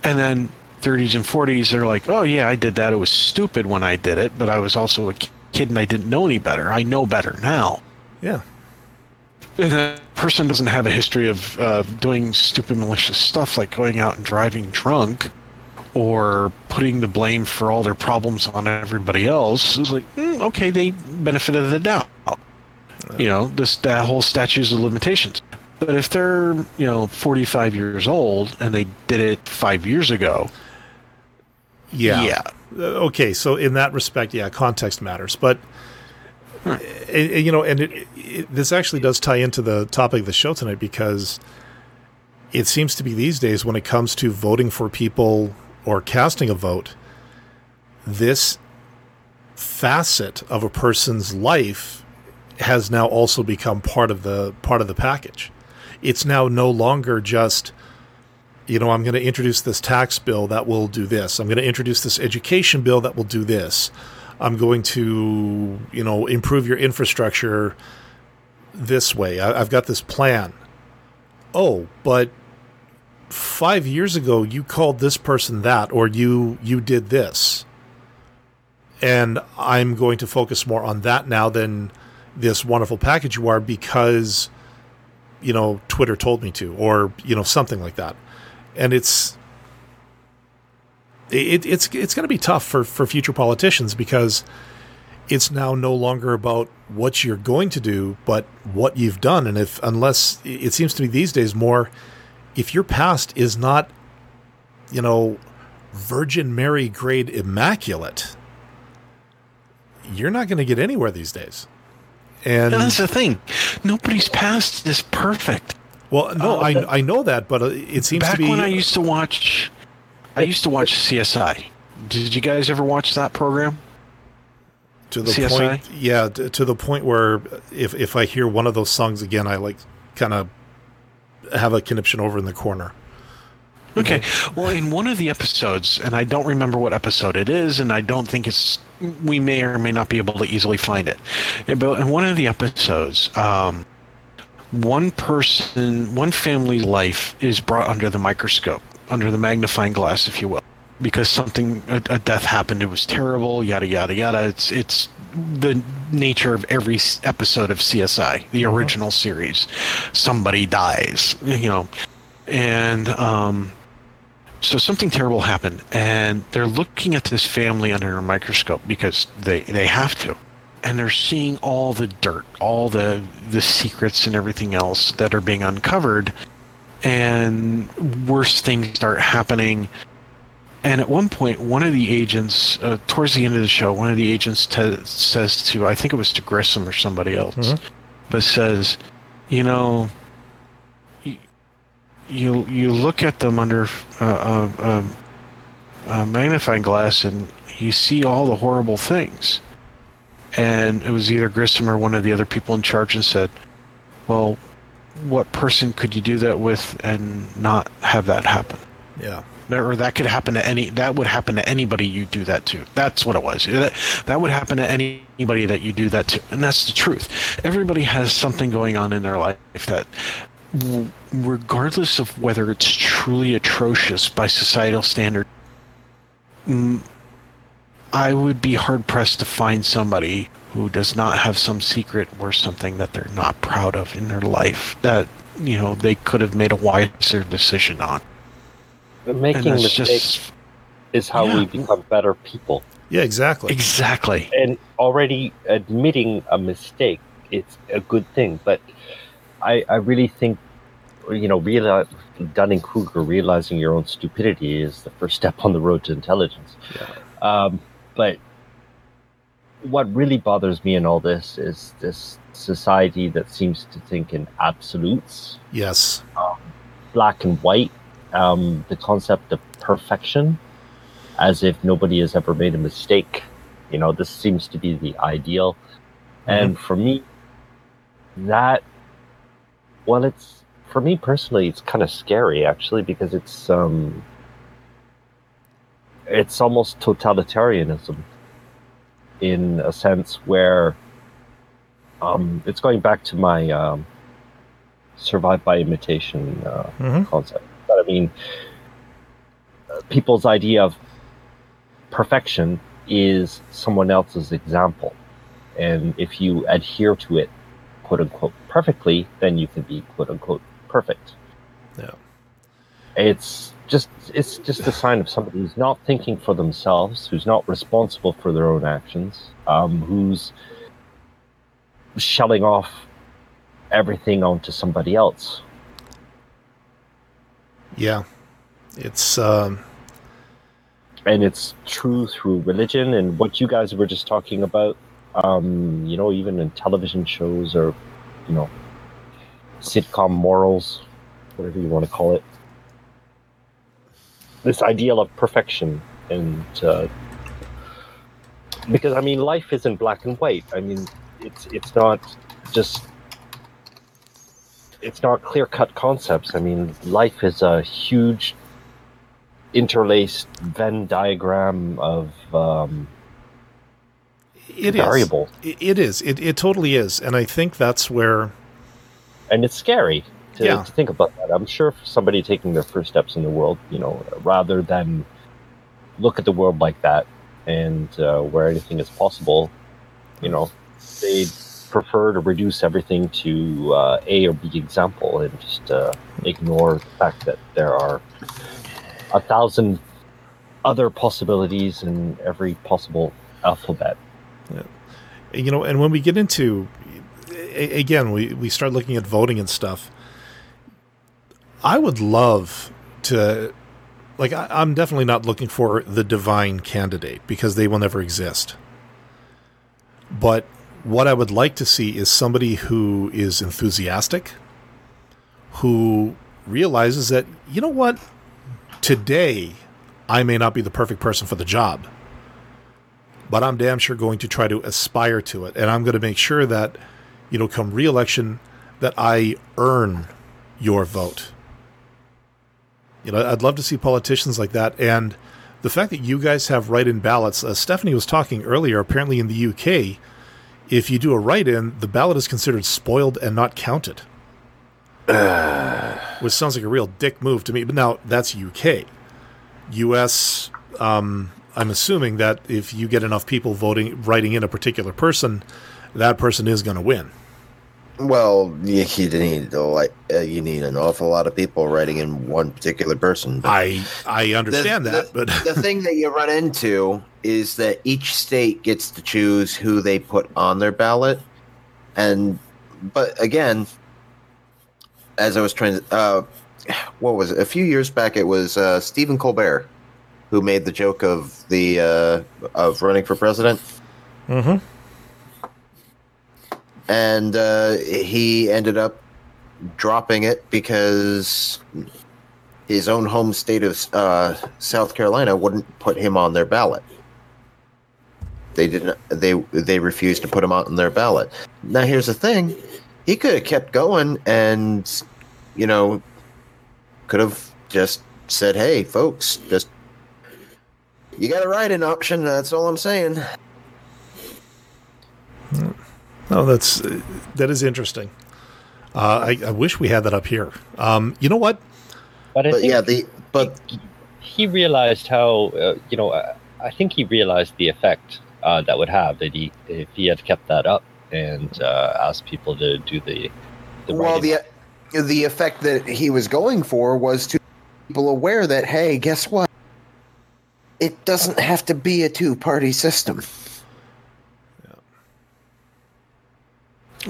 And then 30s and 40s, they're like, oh, yeah, I did that. It was stupid when I did it, but I was also a kid and I didn't know any better. I know better now. Yeah. And that person doesn't have a history of uh, doing stupid, malicious stuff like going out and driving drunk or putting the blame for all their problems on everybody else. It's like, mm, okay, they benefited the doubt. You know, this that whole statutes of limitations. But if they're, you know, 45 years old and they did it five years ago, Yeah. Yeah. Uh, Okay, so in that respect, yeah, context matters, but uh, uh, you know, and it, it, this actually does tie into the topic of the show tonight because it seems to be these days when it comes to voting for people or casting a vote, this facet of a person's life has now also become part of the part of the package. It's now no longer just you know, I'm going to introduce this tax bill that will do this. I'm going to introduce this education bill that will do this. I'm going to, you know, improve your infrastructure this way. I, I've got this plan. Oh, but five years ago you called this person that, or you you did this, and I'm going to focus more on that now than this wonderful package you are because, you know, Twitter told me to, or you know, something like that and it's it, it's it's going to be tough for for future politicians because it's now no longer about what you're going to do but what you've done and if unless it seems to me these days more if your past is not you know virgin mary grade immaculate you're not going to get anywhere these days and that's the thing. Nobody's past is perfect. well no uh, I, I know that but uh, it seems Back to be when I used to watch, I used to watch CSI. Did you guys ever watch that program? to the CSI? point yeah to the point where if if i hear one of those songs again i like kind of have a conniption over in the corner Okay. Well, in one of the episodes, and I don't remember what episode it is, and I don't think it's. We may or may not be able to easily find it. But in one of the episodes, um, one person, one family's life is brought under the microscope, under the magnifying glass, if you will, because something, a, a death happened. It was terrible. Yada yada yada. It's it's the nature of every episode of CSI, the original series. Somebody dies, you know, and um, so something terrible happened, and they're looking at this family under a microscope because they they have to, and they're seeing all the dirt, all the the secrets and everything else that are being uncovered, and worse things start happening. And at one point, one of the agents, uh, towards the end of the show, one of the agents te- says to, I think it was to Grissom or somebody else, Mhm. but says, you know, you you, you look at them under uh, uh, a magnifying glass and you see all the horrible things. And it was either Grissom or one of the other people in charge and said, well, what person could you do that with and not have that happen? Yeah. or that could happen to any that would happen to anybody you do that to that's what it was that, that would happen to anybody that you do that to and that's the truth everybody has something going on in their life that regardless of whether it's truly atrocious by societal standard i would be hard pressed to find somebody who does not have some secret or something that they're not proud of in their life that you know they could have made a wiser decision on Making mistakes just is how Yeah. we become better people. Yeah, exactly. exactly and already admitting a mistake it's a good thing but i i really think you know realize dunning kruger realizing your own stupidity is the first step on the road to intelligence um, but what really bothers me in all this is this society that seems to think in absolutes Yes. black and white, um, the concept of perfection, as if nobody has ever made a mistake. You know, this seems to be the ideal. And for me, that, well, it's, for me personally, it's kind of scary actually, because it's, um, it's almost totalitarianism in a sense where, um, it's going back to my, um, survive by imitation, uh, Mhm. concept. But I mean, uh, people's idea of perfection is someone else's example. And if you adhere to it, quote unquote, perfectly, then you can be quote unquote perfect. Yeah. It's just it's just a sign of somebody who's not thinking for themselves, who's not responsible for their own actions, um, who's shelling off everything onto somebody else. Yeah. It's um and it's true through religion and what you guys were just talking about um you know even in television shows or you know sitcom morals whatever you want to call it this ideal of perfection and uh, because i mean life isn't black and white i mean it's it's not just it's not clear cut concepts i mean life is a huge interlaced Venn diagram of um, it is. variables, It, it is. It it totally is. And I think that's where and it's scary to, Yeah. to think about that. I'm sure for somebody taking their first steps in the world, you know, rather than look at the world like that and uh, where anything is possible, you know, they prefer to reduce everything to uh, A or B example and just uh, ignore the fact that there are a thousand other possibilities in every possible alphabet. you know, and when we get into again, we we start looking at voting and stuff. I would love to, like, I, I'm definitely not looking for the divine candidate because they will never exist. But what I would like to see is somebody who is enthusiastic, who realizes that you know what, today I may not be the perfect person for the job but I'm damn sure going to try to aspire to it. And I'm going to make sure that, you know, come re-election, that I earn your vote. You know, I'd love to see politicians like that. And the fact that you guys have write-in ballots, uh, Stephanie was talking earlier, apparently in the UK, if you do a write-in, the ballot is considered spoiled and not counted. Which sounds like a real dick move to me. But now that's UK. US, um, I'm assuming that if you get enough people voting, writing in a particular person, that person is going to win. Well, you, you need lot- uh, you need an awful lot of people writing in one particular person. I I understand The- that, the, but the thing that you run into is that each state gets to choose who they put on their ballot, and but again, as I was trying to, uh, what was it? A few years back, it was uh, Stephen Colbert who made the joke of the uh, of running for president, Mm-hmm. And uh, he ended up dropping it because his own home state of uh, South Carolina wouldn't put him on their ballot. They didn't. They they refused to put him on their ballot. Now here's the thing: he could have kept going, and you know, could have just said, "Hey, folks, just you got a write-in option." That's all I'm saying. Oh, that's uh, that is interesting. Uh, I, I wish we had that up here. Um, you know what? But I But think yeah, the but he realized how uh, you know I, I think he realized the effect uh, that would have that he if he had kept that up and uh, asked people to do the the well, the the effect that he was going for was to people aware that hey, guess what? It doesn't have to be a two-party system.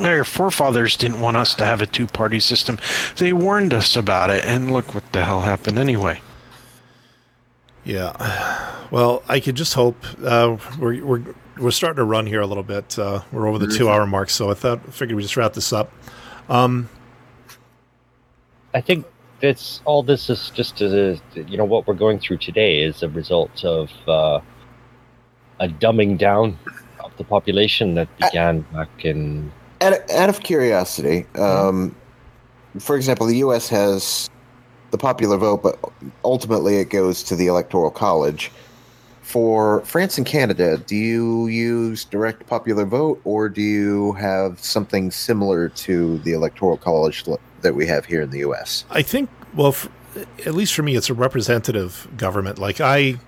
Our forefathers didn't want us to have a two party system. They warned us about it, and look what the hell happened anyway. Yeah. Well, I could just hope uh, we're we're we're starting to run here a little bit. Uh, we're over the two hour mark, so I thought figured we just wrap this up. Um, I think that's all. This is just a, you know what we're going through today is a result of uh, a dumbing down of the population that began back in Out, out of curiosity, um, for example, the U.S. has the popular vote, but ultimately it goes to the Electoral College. For France and Canada, do you use direct popular vote, or do you have something similar to the Electoral College that we have here in the U.S.? I think, well, f at least for me, it's a representative government. Like I,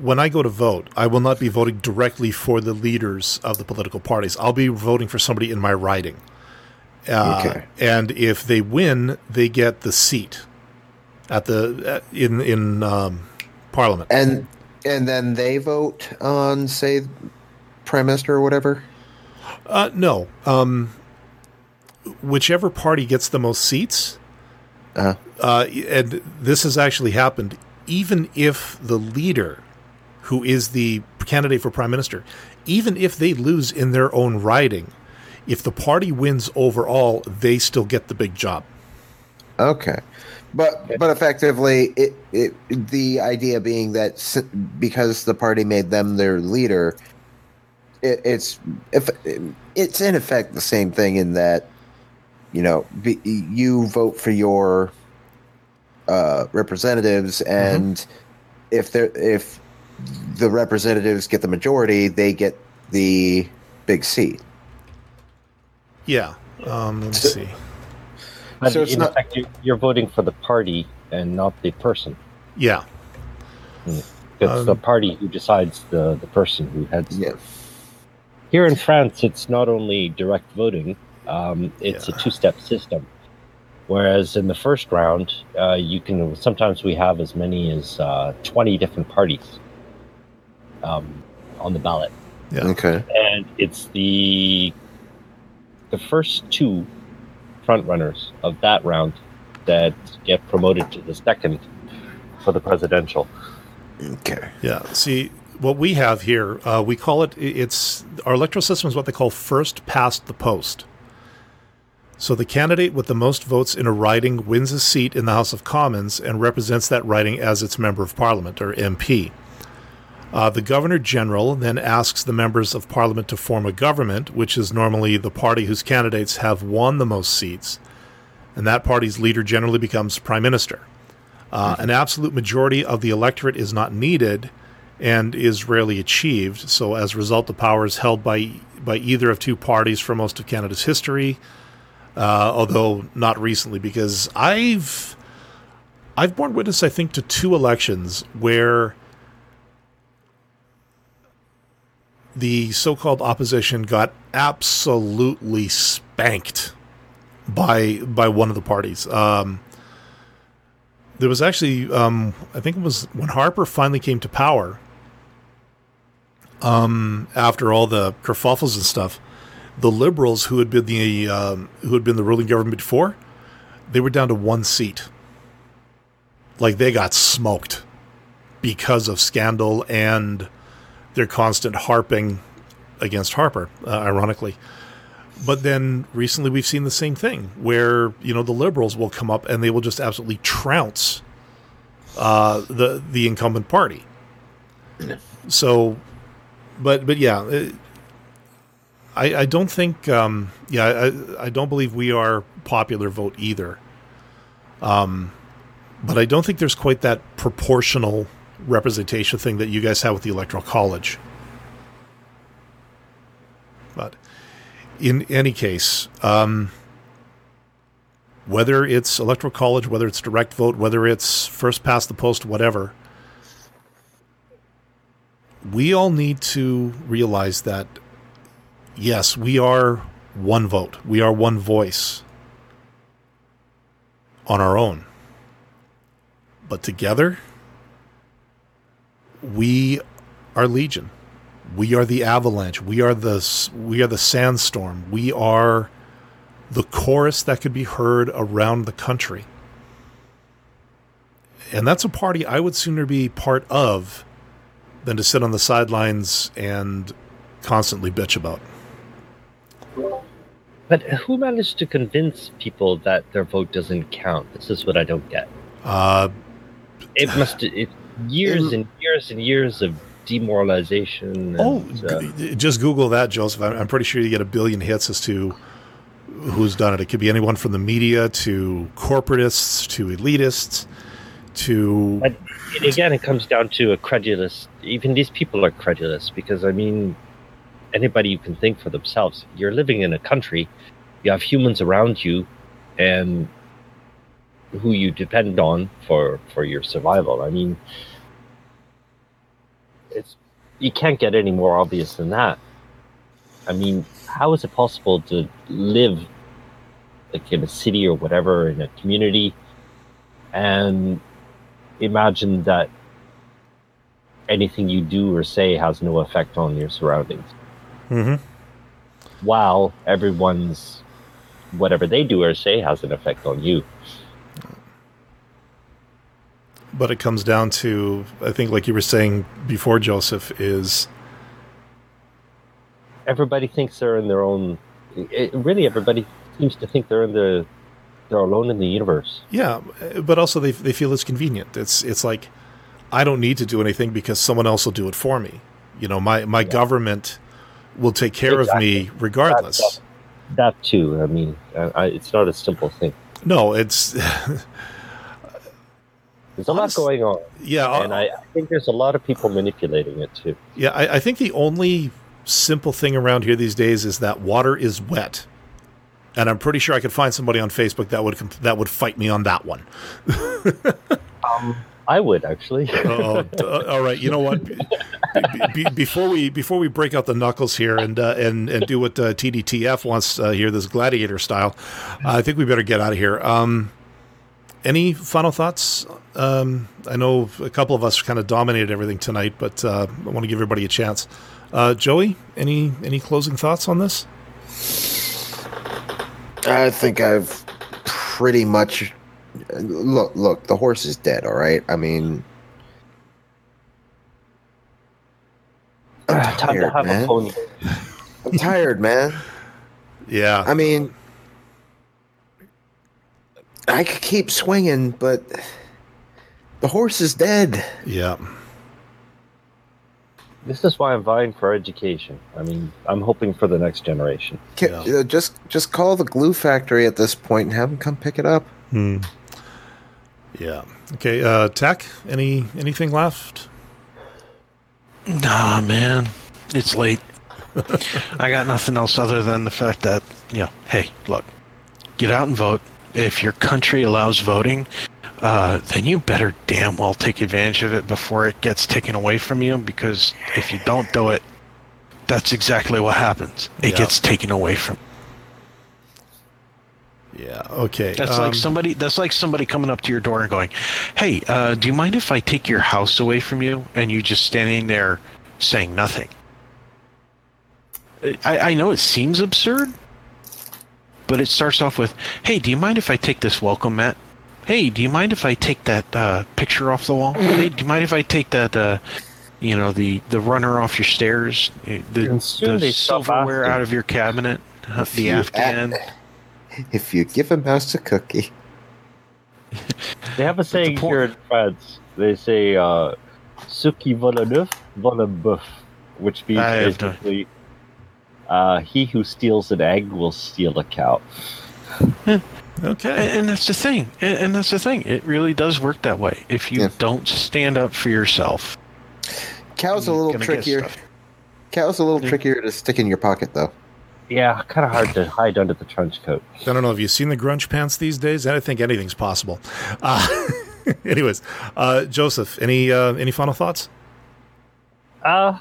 when I go to vote, I will not be voting directly for the leaders of the political parties. I'll be voting for somebody in my riding. Uh, Okay. And if they win, they get the seat at the uh, in in um, Parliament. And and then they vote on, say, prime minister or whatever. Uh, no. Um, whichever party gets the most seats, Uh-huh. uh, and this has actually happened, even if the leader, who is the candidate for prime minister, even if they lose in their own riding, if the party wins overall, they still get the big job. Okay, but but effectively, it, it the idea being that because the party made them their leader, it, it's if it's in effect the same thing in that you know be, you vote for your uh, representatives, and if they are if the representatives get the majority, they get the big seat. Yeah. Um, let me So- see. But So it's in not- effect, you- you're voting for the party and not the person. Yeah. It's Um, the party who decides the, the person who heads. Yeah. Here in France, it's not only direct voting; um, it's Yeah. a two-step system. Whereas in the first round, uh, you can sometimes we have as many as uh, twenty different parties um, on the ballot, Yeah. Okay. and it's the the first two front runners of that round that get promoted to the second for the presidential. Okay. Yeah. See, what we have here, uh, we call it, it's our electoral system is what they call first past the post. So the candidate with the most votes in a riding wins a seat in the House of Commons and represents that riding as its member of parliament or MP. Uh, the governor general then asks the members of parliament to form a government, which is normally the party whose candidates have won the most seats, and that party's leader generally becomes prime minister. Uh, an absolute majority of the electorate is not needed and is rarely achieved. So, as a result, the power is held by by either of two parties for most of Canada's history, uh, although not recently, because I've I've borne witness, I think, to two elections where the so-called opposition got absolutely spanked by by one of the parties. Um, there was actually, um, I think it was when Harper finally came to power. Um, after all the kerfuffles and stuff, the Liberals who had been the um, who had been the ruling government before, they were down to one seat. Like they got smoked because of scandal and their constant harping against Harper, uh, ironically. But then recently we've seen the same thing where, you know, the liberals will come up and they will just absolutely trounce uh, the the incumbent party. So, but but yeah, uh, I I don't think um, yeah I I don't believe we are popular vote either. Um, but I don't think there's quite that proportional representation thing that you guys have with the electoral college. But in any case, um, whether it's electoral college, whether it's direct vote, whether it's first past the post, whatever, we all need to realize that yes, we are one vote, we are one voice on our own. But together, we are legion. We are the avalanche. We are the we are the sandstorm. We are the chorus that could be heard around the country. And that's a party I would sooner be part of than to sit on the sidelines and constantly bitch about. But who managed to convince people that their vote doesn't count? This is what I don't get. Uh, It must it, years and years and years of demoralization. And, oh, uh, g- just Google that, Joseph. I'm, I'm pretty sure you get a billion hits as to who's done it. It could be anyone from the media to corporatists to elitists to But again, it comes down to a credulous. Even these people are credulous because I mean, anybody you can think for themselves. You're living in a country, you have humans around you, and who you depend on for for your survival. I mean, it's you can't get any more obvious than that. I mean, how is it possible to live like in a city or whatever in a community and imagine that anything you do or say has no effect on your surroundings Mm-hmm. while everyone's whatever they do or say has an effect on you but it comes down to I think like you were saying before Joseph is everybody thinks they're in their own it, really everybody seems to think they're in the they're alone in the universe yeah, but also they they feel it's convenient. It's it's like I don't need to do anything because someone else will do it for me. You know, my my government will take care of me regardless. That- that too i mean I, I, it's not a simple thing No, it's there's a lot going on yeah, and I, I think there's a lot of people manipulating it too yeah. I, I think the only simple thing around here these days is that water is wet, and I'm pretty sure I could find somebody on Facebook that would that would fight me on that one. um, i would actually Oh, uh, all right. You know what? Be, be, before we before we break out the knuckles here and uh, and and do what uh, TDTF wants uh, here, this gladiator style, I think we better get out of here. Um, any final thoughts? Um, I know a couple of us kind of dominated everything tonight, but uh, I want to give everybody a chance. Uh, Joey, any any closing thoughts on this? I think I've pretty much look. Look, the horse is dead. All right. I mean, I'm time to tired, have a man. pony I'm tired, man. Yeah, I mean, I could keep swinging, but the horse is dead. yeah. This is why I'm vying for education. I mean, I'm hoping for the next generation. Ca- Yeah. uh, just, just call the glue factory at this point and have them come pick it up. Hmm. Yeah. Okay. Uh, Tech. Any anything left? Nah, man, it's late. I got nothing else other than the fact that, you know, hey, look, get out and vote. If your country allows voting, uh, then you better damn well take advantage of it before it gets taken away from you. Because if you don't do it, that's exactly what happens. It Yeah. gets taken away from. Yeah. Okay. That's um, like somebody. That's like somebody coming up to your door and going, "Hey, uh, do you mind if I take your house away from you?" And you just standing there saying nothing. I, I know it seems absurd, but it starts off with, "Hey, do you mind if I take this welcome mat? Hey, do you mind if I take that uh, picture off the wall? Hey, do you mind if I take that, uh, you know, the the runner off your stairs, Uh, the, And soon the silverware out of your cabinet, uh, the you Afghan." If you give a mouse a cookie, They have a saying point- here in France. They say, uh, "Ce qui vole un vole un which means I no- basically, uh, "He who steals an egg will steal a cow." Okay. And, and that's the thing. And, and that's the thing. It really does work that way. If you Yeah. don't stand up for yourself, cow's a little trickier. stuff. Cow's a little Yeah. trickier to stick in your pocket, though. Yeah, kind of hard to hide under the trench coat. I don't know. Have you seen the grunge pants these days? I think anything's possible. Uh, anyways, uh, Joseph, any uh, any final thoughts? Uh,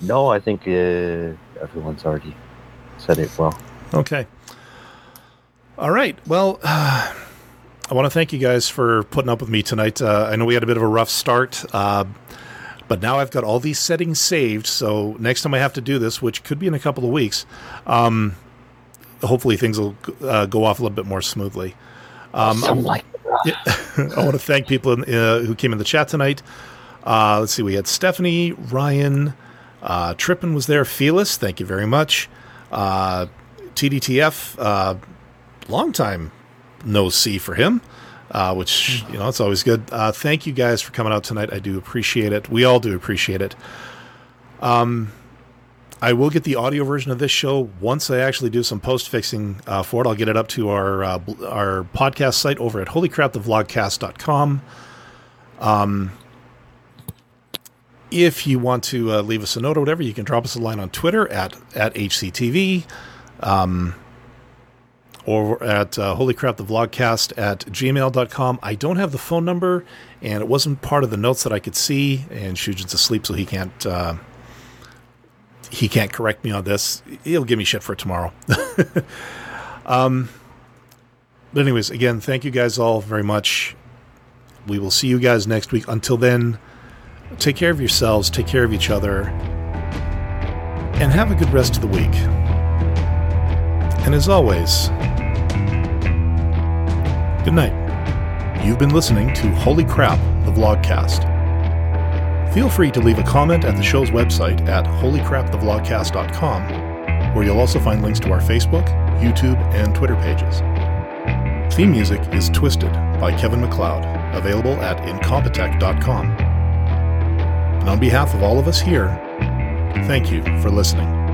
no, I think uh, everyone's already said it well. Okay. All right. Well, uh, I want to thank you guys for putting up with me tonight. Uh, I know we had a bit of a rough start, uh, but now I've got all these settings saved. So next time I have to do this, which could be in a couple of weeks, um, hopefully things will uh, go off a little bit more smoothly. Um, like I want to thank people in, uh, who came in the chat tonight. Uh, let's see, we had Stephanie, Ryan, uh, Trippin was there, Felis, thank you very much. Uh, TDTF, uh, long time no see for him, uh, which, you know, it's always good. Uh, thank you guys for coming out tonight. I do appreciate it. We all do appreciate it. Um, I will get the audio version of this show once I actually do some post fixing uh, for it. I'll get it up to our uh, our podcast site over at holycrapthevlogcast.com. Um, if you want to uh, leave us a note or whatever, you can drop us a line on Twitter at at HCTV, um, or at uh, holycrapthevlogcast at gmail.com. I don't have the phone number, and it wasn't part of the notes that I could see. And Shujin's asleep, so he can't. Uh, he can't correct me on this. He'll give me shit for tomorrow. um, but anyways, again, thank you guys all very much. We will see you guys next week. Until then, take care of yourselves, take care of each other, and have a good rest of the week. And as always, good night. You've been listening to Holy Crap, the Vlogcast. Feel free to leave a comment at the show's website at holycrapthevlogcast.com, where you'll also find links to our Facebook, YouTube, and Twitter pages. Theme music is Twisted by Kevin MacLeod, available at incompetech.com. And on behalf of all of us here, thank you for listening.